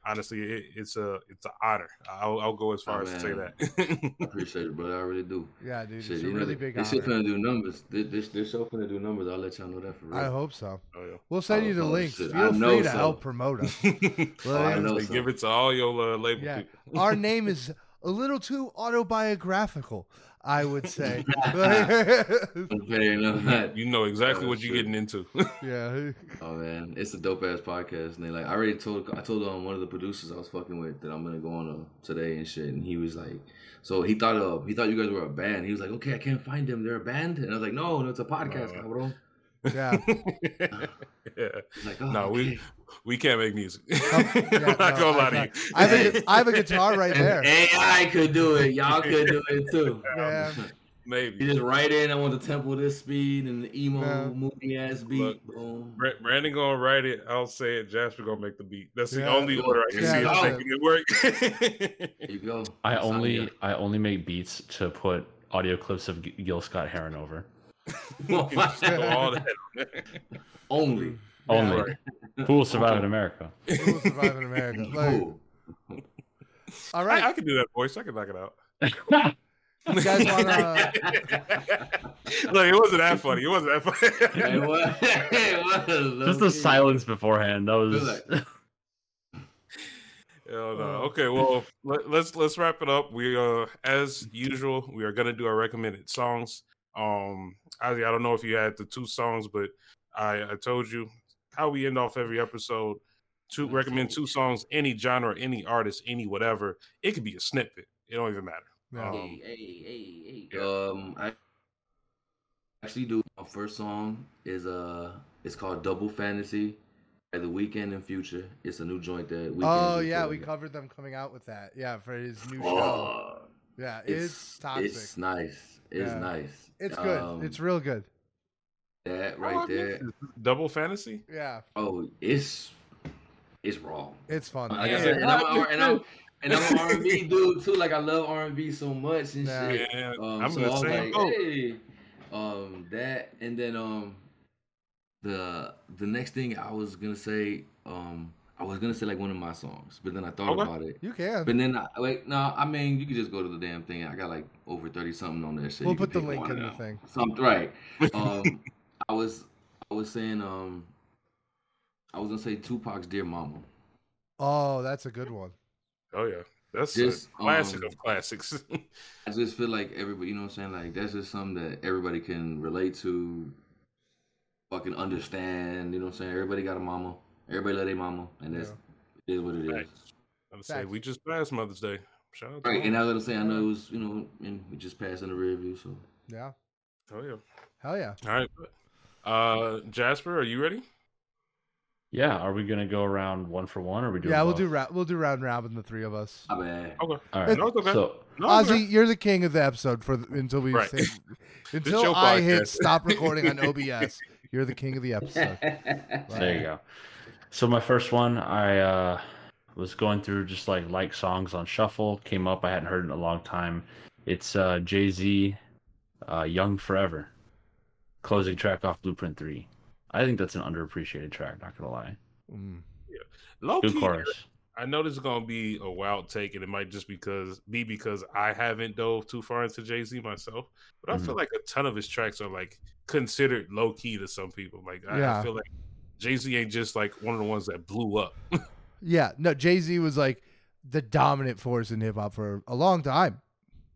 honestly, it, it's a it's an honor. I'll, I'll go as far Oh, as to say that. I appreciate it, brother. I really do. Yeah, dude, Shit, it's a you know, really th- big this shit honor. finna do numbers. This, this this show finna do numbers. I'll let y'all know that for real. I hope so. oh, yeah. We'll send Oh, you the oh, links. shit. Feel I know free to so. help promote us. Oh, I know so. give it to all your uh, label Yeah. people. Our name is a little too autobiographical, I would say. Okay, enough of that. You know exactly Oh, what you're getting into. yeah. Oh man, it's a dope ass podcast. And they like, I already told, I told um, one of the producers I was fucking with that I'm gonna go on uh, today and shit. And he was like, so he thought uh, he thought you guys were a band. He was like, okay, I can't find them. They're a band. And I was like, no, no, it's a podcast, Uh. cabrón. Yeah. yeah. Like, oh, No, okay. we can't make music. yeah, I'm not no, gonna lie I to you. I have, a, I have a guitar right If there. AI could do it. Y'all could do it too. Yeah. You Maybe. just write in. I want the tempo this speed and the emo Yeah. moody ass beat. Look, Boom. Brandon gonna write it. I'll say it. Jasper gonna make the beat. That's the Yeah. only order I can Yeah, see that's it. making it work. There you go. I Sign me only. I only make beats to put audio clips of Gil Scott Heron over. Just throw all that on there. only. Hmm. Only. Right. Who will survive in America? Who will survive in America? Like, Ooh. all I. I can do that voice. I can knock it out. You guys wanna- Look, it wasn't that funny. It wasn't that funny. it was. It was. Just the low-key. silence beforehand. That was. Good Hell no. Oh. Okay, well let, let's let's wrap it up. We uh as usual, we are gonna do our recommended songs. Um Ozzy, I don't know if you had the two songs, but I, I told you how we end off every episode. To recommend two songs, any genre, any artist, any whatever. It could be a snippet. It don't even matter. Yeah. Um, Hey, hey, hey, hey. Yeah. Um, I actually do. My first song is uh, it's called Double Fantasy by The Weeknd and Future. It's a new joint that. Weeknd Oh yeah, we covered them coming out with that. Yeah, for his new show. Oh, Yeah, it's it's toxic. It's nice. It's Yeah. nice. It's good. Um, it's real good. That right there. Double fantasy? Yeah, Oh, it's it's raw. it's fun. Like I Yeah. said, and I'm, I a- and I'm and I'm an R&B dude too. Like I love R&B so much and Yeah. shit. Yeah, Um, I'm so I the was same like, boat. hey, um, that, and then um, the the next thing I was gonna say, um, I was gonna say like one of my songs, but then I thought Okay. about it. You can. But then, I, wait, no, I mean, you can just go to the damn thing. I got like over thirty something on there. shit. We'll You put the link in of the thing. Something right. Um, I was, I was saying, um, I was gonna say Tupac's "Dear Mama." Oh, that's a good one. Oh yeah. That's Just, a classic um, of classics. I just feel like everybody, you know what I'm saying? Like that's just something that everybody can relate to, fucking understand. You know what I'm saying? Everybody got a mama. Everybody love their mama, and that's it is what it is. Right. I'm say we just passed Mother's Day. Shout out Right, them. and I was gonna say I know it was you know, and we just passed in the rear view, so Yeah. Oh yeah. Hell yeah. All right. Uh Jasper, are you ready? Yeah, are we gonna go around one for one, or are we doing? Yeah, we'll both? do ra- we'll do round robin the three of us. my bad. Okay. All right. No, it's okay. So No, it's okay. You're the king of the episode for the, until we Right. say, until your I hit stop recording on OBS. You're the king of the episode. there you go. So my first one, I uh, was going through just like like songs on shuffle. Came up, I hadn't heard in a long time. It's uh, Jay Z, uh, "Young Forever," closing track off Blueprint Three. I think that's an underappreciated track. Not gonna lie. Mm. Low Good key, chorus. I know this is gonna be a wild take, and it might just because be because I haven't dove too far into Jay Z myself, but I Mm-hmm. feel like a ton of his tracks are like considered low key to some people. Like I, I feel like Jay Z ain't just like one of the ones that blew up. Yeah, no, Jay Z was like the dominant force in hip hop for a long time.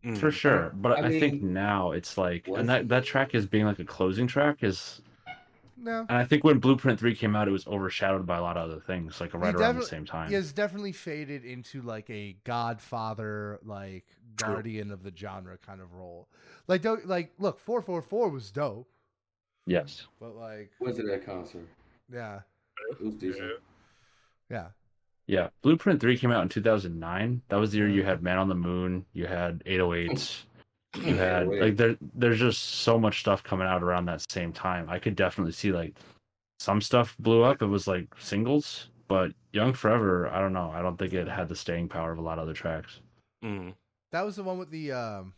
Mm. For sure, but I I, think now it's like, and that that track is being like a closing track is, No, and I think when Blueprint Three came out, it was overshadowed by a lot of other things, like right around the same time. he has definitely faded into like a Godfather, like True. guardian of the genre kind of role. Like, don't like look, four four four was dope, Yes. but like, was it that concert. yeah, It was decent. Yeah. Yeah, Yeah, Blueprint 3 came out in 2009. That was the year you had Man on the Moon, you had 808s, you had like there there's just so much stuff coming out around that same time. I could definitely see like some stuff blew up. It was like singles, but Young Forever, I don't know. I don't think it had the staying power of a lot of other tracks. Mm. that was the one with the um,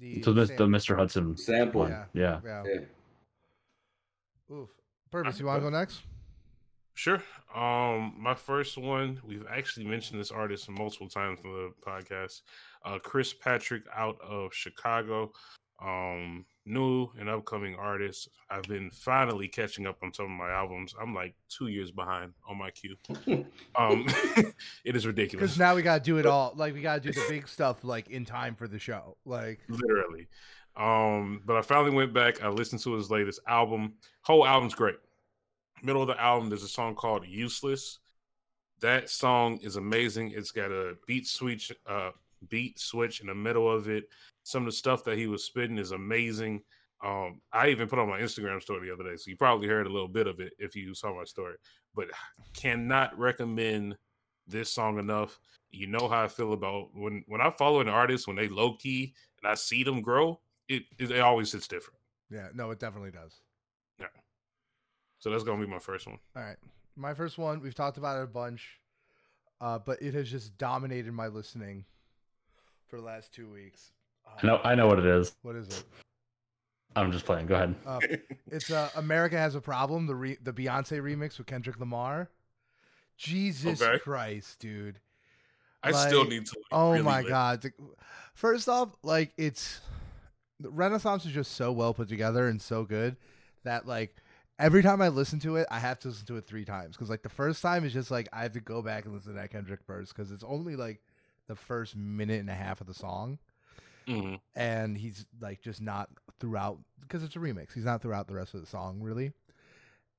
the So the, the Mr. Hudson Sample. Yeah. Yeah. yeah. Yeah. Oof. Purvis, you want to go next? Sure. Um, my first one, we've actually mentioned this artist multiple times on the podcast. Uh, Chris Patrick out of Chicago. Um, new and upcoming artist. I've been finally catching up on some of my albums. I'm like two years behind on my queue. Um, it is ridiculous. Because now we gotta do it all. Like we gotta do the big stuff like in time for the show. Like literally. Um, but I finally went back. I listened to his latest album. Whole album's great. Middle of the album, there's a song called "Useless." That song is amazing. It's got a beat switch, uh, beat switch in the middle of it. Some of the stuff that he was spitting is amazing. Um, I even put on my Instagram story the other day, so you probably heard a little bit of it if you saw my story. But cannot recommend this song enough. You know how I feel about when when I follow an artist when they low key and I see them grow. It it, it always hits different. yeah, no, it definitely does. So that's gonna be my first one. All right. My first one, we've talked about it a bunch, uh, but it has just dominated my listening for the last two weeks. Uh, I know I know what it is. What is it? I'm just playing. Go ahead. Uh, it's uh, America Has a Problem, the re- the Beyonce remix with Kendrick Lamar. Jesus Okay. Christ, dude. I still need to. Like, Oh really my li- god! First off, like it's the Renaissance is just so well put together and so good that like every time I listen to it, I have to listen to it three times because like the first time is just like I have to go back and listen to that Kendrick verse because it's only like the first minute and a half of the song Mhm. and he's like just not throughout because it's a remix. He's not throughout the rest of the song really.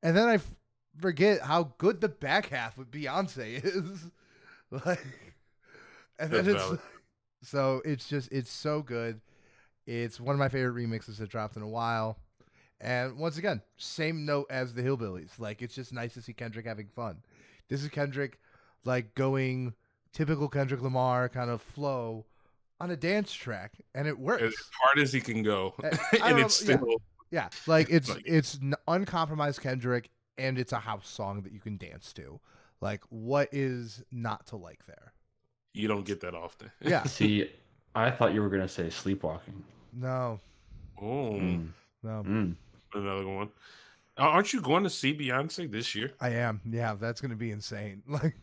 And then I f- forget how good the back half with Beyonce is. like, and then That's it's valid. so it's just it's so good. It's one of my favorite remixes that dropped in a while. And once again, same note as the Hillbillies. Like it's just nice to see Kendrick having fun. This is Kendrick like going typical Kendrick Lamar kind of flow on a dance track, and it works. As hard as he can go, Uh, and don't it's know, yeah. still Yeah, like it's it's n- uncompromised Kendrick, and it's a house song that you can dance to. Like, what is not to like there? you don't get that often. Yeah, See, I thought you were gonna say sleepwalking. no, Oh, Mm. no, Mm. Another one. Aren't you going to see Beyonce this year? I am. Yeah, that's gonna be insane. Like,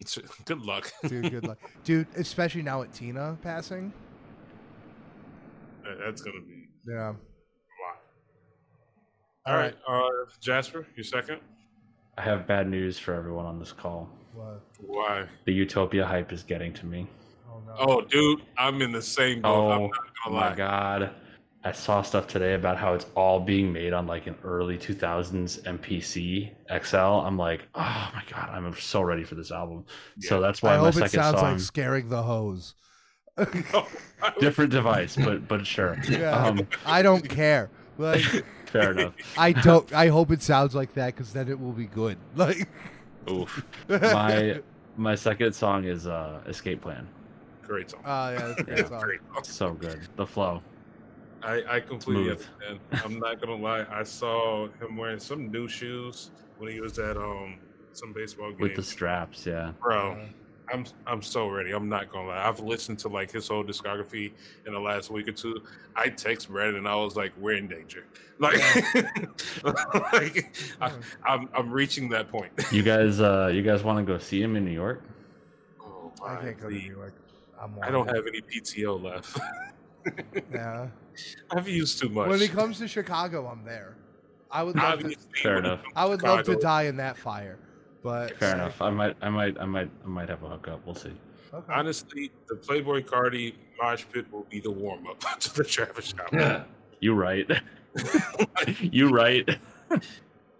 It's- Good luck. dude, good luck, dude. Especially now with Tina passing. That's gonna be Yeah. a lot. All right, uh, Jasper, you second. I have bad news for everyone on this call. What? Why? The Utopia hype is getting to me. Oh no. Oh, dude, I'm in the same boat. I'm Oh not gonna my god. I saw stuff today about how it's all being made on like an early 2000s MPC XL. I'm like, oh my god, I'm so ready for this album. So that's why I my hope it sounds song, like scaring the hose. different device, but but sure. Yeah. Um, I don't care. Like, fair enough. I don't. I hope it sounds like that because then it will be good. Like, Oof. My my second song is uh Escape Plan. Great song. Oh yeah, that's a great Yeah. song. Great song. So good. The flow. I, I completely understand. I'm not gonna lie. I saw him wearing some new shoes when he was at um some baseball game. With the straps, yeah. Bro, I'm I'm so ready. I'm not gonna lie. I've listened to like his whole discography in the last week or two. I text Brandon and I was like, "We're in danger." Like, like I, I'm I'm reaching that point. You guys uh you guys want to go see him in New York? Oh, I my can't go to please. New York. I'm I don't have any PTO left. Yeah. I've used too much. When it comes to Chicago, I'm there. I would love to. Fair when enough. I would love to die in that fire. But Fair enough. I might I might I might I might have a hookup. We'll see. Okay. Honestly, the Playboi Carti mosh pit will be the warm up to the Travis Scott. Yeah. You right. you right.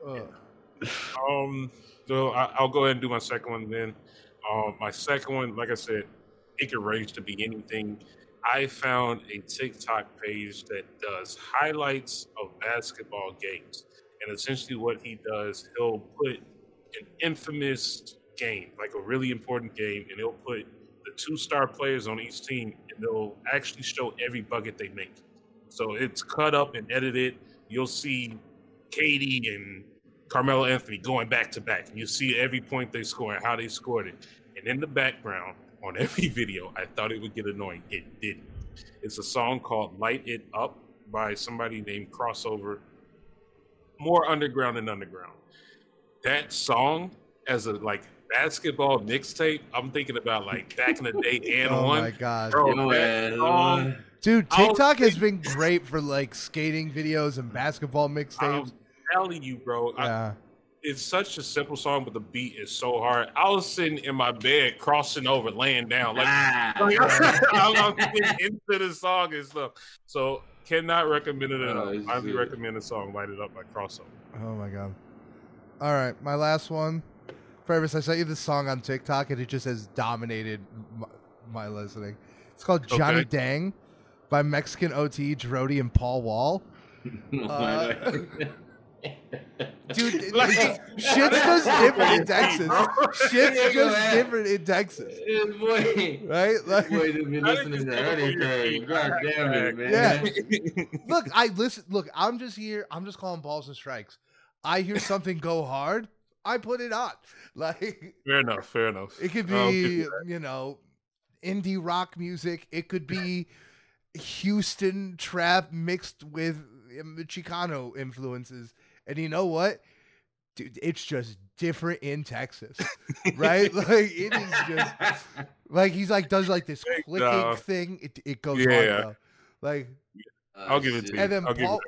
Ugh. Um, so I, I'll go ahead and do my second one then. Um, my second one, like I said, it could range to be anything. I found a TikTok page that does highlights of basketball games, and essentially what he does, he'll put an infamous game, like a really important game, and he'll put the two star players on each team, and they'll actually show every bucket they make. So it's cut up and edited. You'll see KD and Carmelo Anthony going back to back. You see every point they score and how they scored it. And in the background on every video, I thought it would get annoying. It didn't. It's a song called Light It Up by somebody named Crossover. More underground than underground. That song as a like basketball mixtape, I'm thinking about like back in the day and oh one. my god, Bro, Yo, song, dude! I'll TikTok has been great for like skating videos and basketball mixtapes. I'm telling you, bro. I, yeah, it's such a simple song, but the beat is so hard. I was sitting in my bed, crossing over, laying down, like Ah. I'm, I'm into the song and stuff. So cannot recommend it enough. Oh, Highly recommend the song "Light It Up" by Crossover. Oh my god. All right, my last one. Travis, I sent you this song on TikTok, and it just has dominated my, my listening. It's called Johnny Okay. Dang by Mexican OT, DRODi, and Paul Wall. Uh, Dude, Like- shit's just different in Texas. Shit's just different in Texas, boy, right? Like, boy just been I listening to difficult for your anything. God damn it, man. Yeah. look, I listen. Look, I'm just here. I'm just calling balls and strikes. I hear something go hard, I put it on. Like, fair enough. Fair enough. It could be, you know, indie rock music. It could be Houston trap mixed with Chicano influences. And you know what? Dude, it's just different in Texas, right? like it is just Like he's like does like this clicking dog. thing. It it goes Yeah. hard though. Like I'll give it to you. And then I'll Paul-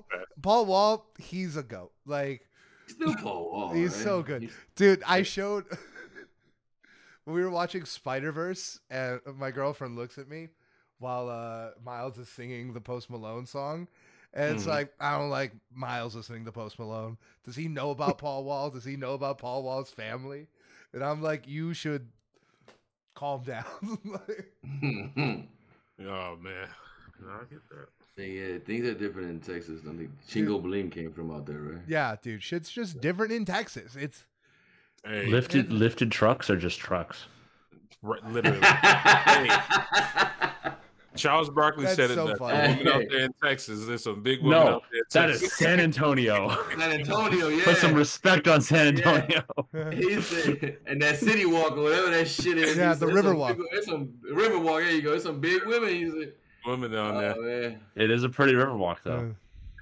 Paul Wall, he's a goat. Like Still Paul Wall. He's right? so good. He's- Dude, I showed when we were watching Spider Verse, and my girlfriend looks at me while uh, Miles is singing the Post Malone song, and it's Mhm. like I don't like Miles listening to Post Malone. Does he know about Paul Wall? Does he know about Paul Wall's family? And I'm like, you should calm down. Like, Oh man, No, I get that. yeah, things are different in Texas. I think Chingo Bling came from out there, right? yeah, dude, shit's just different in Texas. It's Hey, Lifted lifted trucks are just trucks? right, literally. Charles Barkley That's said it so best. funny. Women out there in Texas, there's some big women No, out there. in that is San Antonio. San Antonio, yeah. Put some respect on San Yeah. Antonio. He said, and that city walk or whatever that shit is. Yeah, the said, river "There's some walk." big- There's some river walk. There you go. There's some big women. He said, women down there. oh, man. It is a pretty river walk though.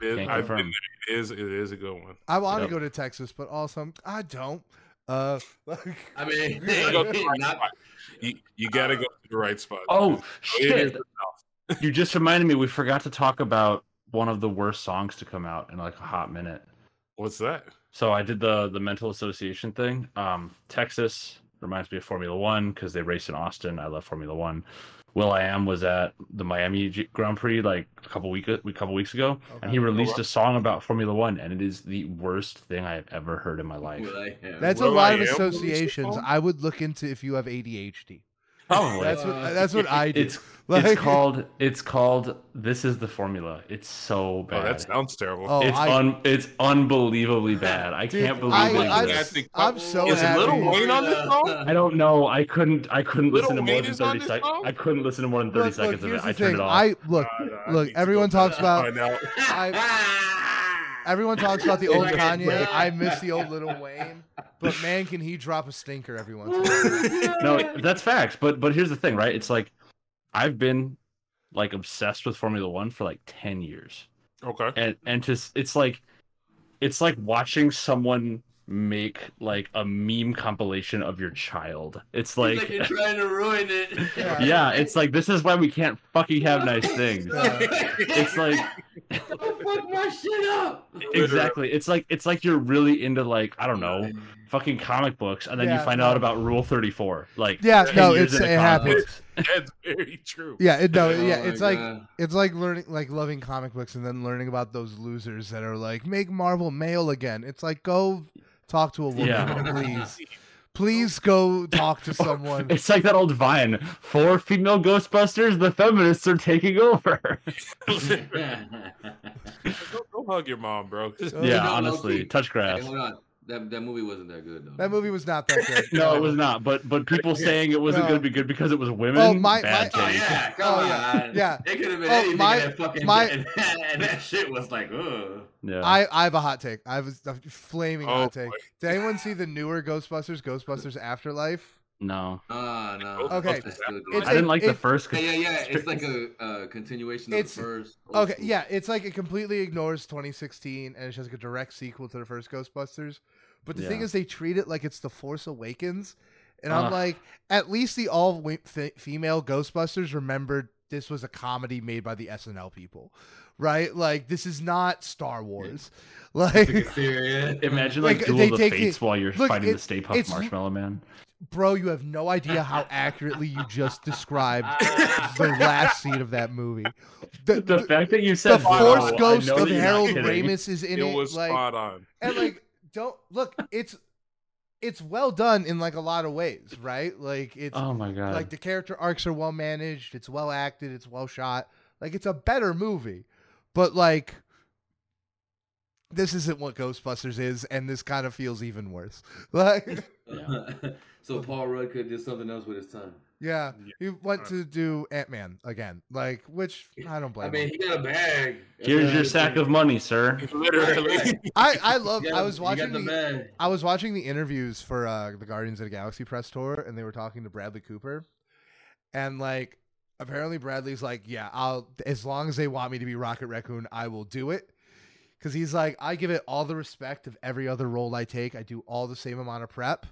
uh, It is, I've been, it, is, it is a good one. I want to go to Texas, but also I don't. Uh, I mean, You, go to the right not, you, you gotta go to the right spot. Oh shit! You just reminded me. We forgot to talk about one of the worst songs to come out in like a hot minute. What's that? So I did the the mental association thing. Um, Texas reminds me of Formula One because they race in Austin. I love Formula One. will.i.am was at the Miami Grand Prix like a couple week a couple weeks ago, and he released oh, a song about Formula One, and it is the worst thing I have ever heard in my life. Well, I am. That's a lot I of Am associations. I would look into if you have ADHD. Probably. That's what Uh, that's what I do. it's Like- it's called it's called This is the Formula. It's so Oh, bad. that sounds terrible. Oh, it's I- un it's unbelievably bad. I Dude, can't believe I, they I'm, I that. think- I'm so Is happy. Lil Wayne on this song? I don't know. I couldn't. I couldn't Little listen to more Wayne than thirty seconds. I couldn't listen to more than thirty Look, look, seconds of it. I turned thing. it off. I look, Nah, nah, I look. need Everyone talks about find out. Everyone talks about the old Kanye. I miss the old Little Wayne, but man, can he drop a stinker every once in a while? no, that's facts. But but here's the thing, right? It's like I've been like obsessed with Formula One for like ten years, Okay. and and to it's like it's like watching someone make like a meme compilation of your child. It's Like, like. you're trying to ruin it. Yeah. yeah, it's like this is why we can't fucking have nice things. It's like Don't fuck my shit up. exactly. It's like it's like you're really into like I don't know fucking comic books, and then Yeah, you find no. out about Rule Thirty Four. Like Yeah, no, it's it comic happens. books. That's very true. Yeah, it, no, Oh yeah, my it's like God. it's like learning, like loving comic books, and then learning about those losers that are like, make Marvel male again. It's like go talk to a woman, Yeah. please, please go talk to oh, someone. It's like that old Vine. Four female Ghostbusters. The feminists are taking over. Go, go hug your mom, bro. Oh, yeah, no, no, honestly, see. touch Hey, grass. hold on. That that movie wasn't that good though. That movie was not that good. No, it was not. But but people saying it wasn't No. going to be good because it was women. Oh, my- bad Oh my- taste. yeah, come Oh, yeah, on. yeah. It could have been Oh, anything. my- that fucking my- and, and that shit was like, ugh. Yeah. I, I have a hot take. I have a, a flaming Oh, hot take. boy. Did anyone see the newer Ghostbusters, Ghostbusters Afterlife? no, Ah, no. Okay. That's still good. It's I didn't a- like the first. yeah, yeah, yeah. It's like a uh, continuation of It's- the first. Okay, yeah, it's like it completely ignores 2016 and it's just like a direct sequel to the first Ghostbusters. But the thing is, they treat it like it's the Force Awakens, and Ugh. I'm like, at least the all female Ghostbusters remembered this was a comedy made by the SNL people, right? Like this is not Star Wars, like. Imagine like, Like, Duel they of the Fates it- while you're look, fighting it- the Stay Puft Marshmallow Man. Bro, you have no idea how accurately you just described the last scene of that movie. The, The the- fact that you the said Wow, Force Ghost of that you're not Harold kidding. Ramis is in It it. was like, spot on. and like don't look it's it's well done in like a lot of ways right like it's Oh my god! like the character arcs are well managed it's well acted it's well shot like it's a better movie but like this isn't what ghostbusters is and this kind of feels even worse like so Paul Rudd could do something else with his time. Yeah Yeah. he went to do ant-man again like which i don't blame I mean, him he got a bag. Here's your sack of money, sir. Literally. i i love got- i was watching the the. I was watching the interviews for uh, the Guardians of the Galaxy press tour, and they were talking to Bradley Cooper, and like apparently Bradley's like, yeah, I'll as long as they want me to be Rocket Raccoon, I will do it, because he's like, I give it all the respect of every other role I take. I do all the same amount of prep,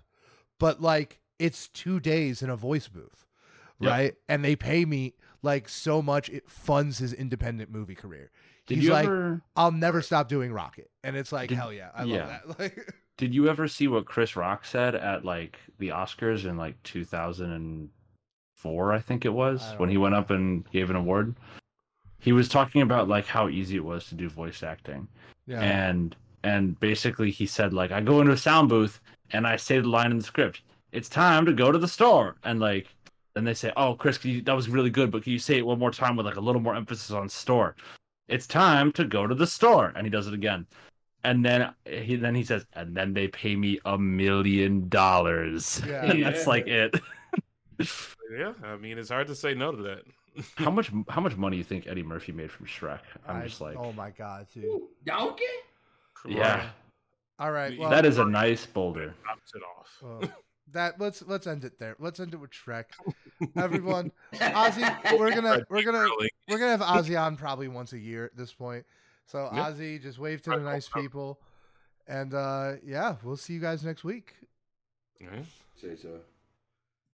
but like it's two days in a voice booth. Yep. right? And they pay me like so much it funds his independent movie career. Did He's like, ever I'll never stop doing Rocket, and it's like Did- hell yeah, I yeah. love that. Like, did you ever see what Chris Rock said at like the Oscars in like 2004, I think it was, when he went up and gave an award? He was talking about like how easy it was to do voice acting. yeah, and and basically he said like I go into a sound booth and I say the line in the script. It's time to go to the store, and like then they say, "Oh, Chris, can you, that was really good, but can you say it one more time with like a little more emphasis on store?" It's time to go to the store, and he does it again, and then he then he says, "And then they pay me a million dollars." And that's Yeah. like it. Yeah, I mean, it's hard to say no to that. how much how much money you think Eddie Murphy made from Shrek? I'm I- just like, oh my god, dude. Ooh, Donkey? yeah, All right, well, that is a nice boulder. Drops it off. That let's let's end it there. Let's end it with Shrek. Everyone, Ozzy, we're gonna we're gonna we're gonna have Ozzy on probably once a year at this point. So Yeah. Ozzy, just wave to the nice people, and uh yeah, we'll see you guys next week. Yeah. Say so.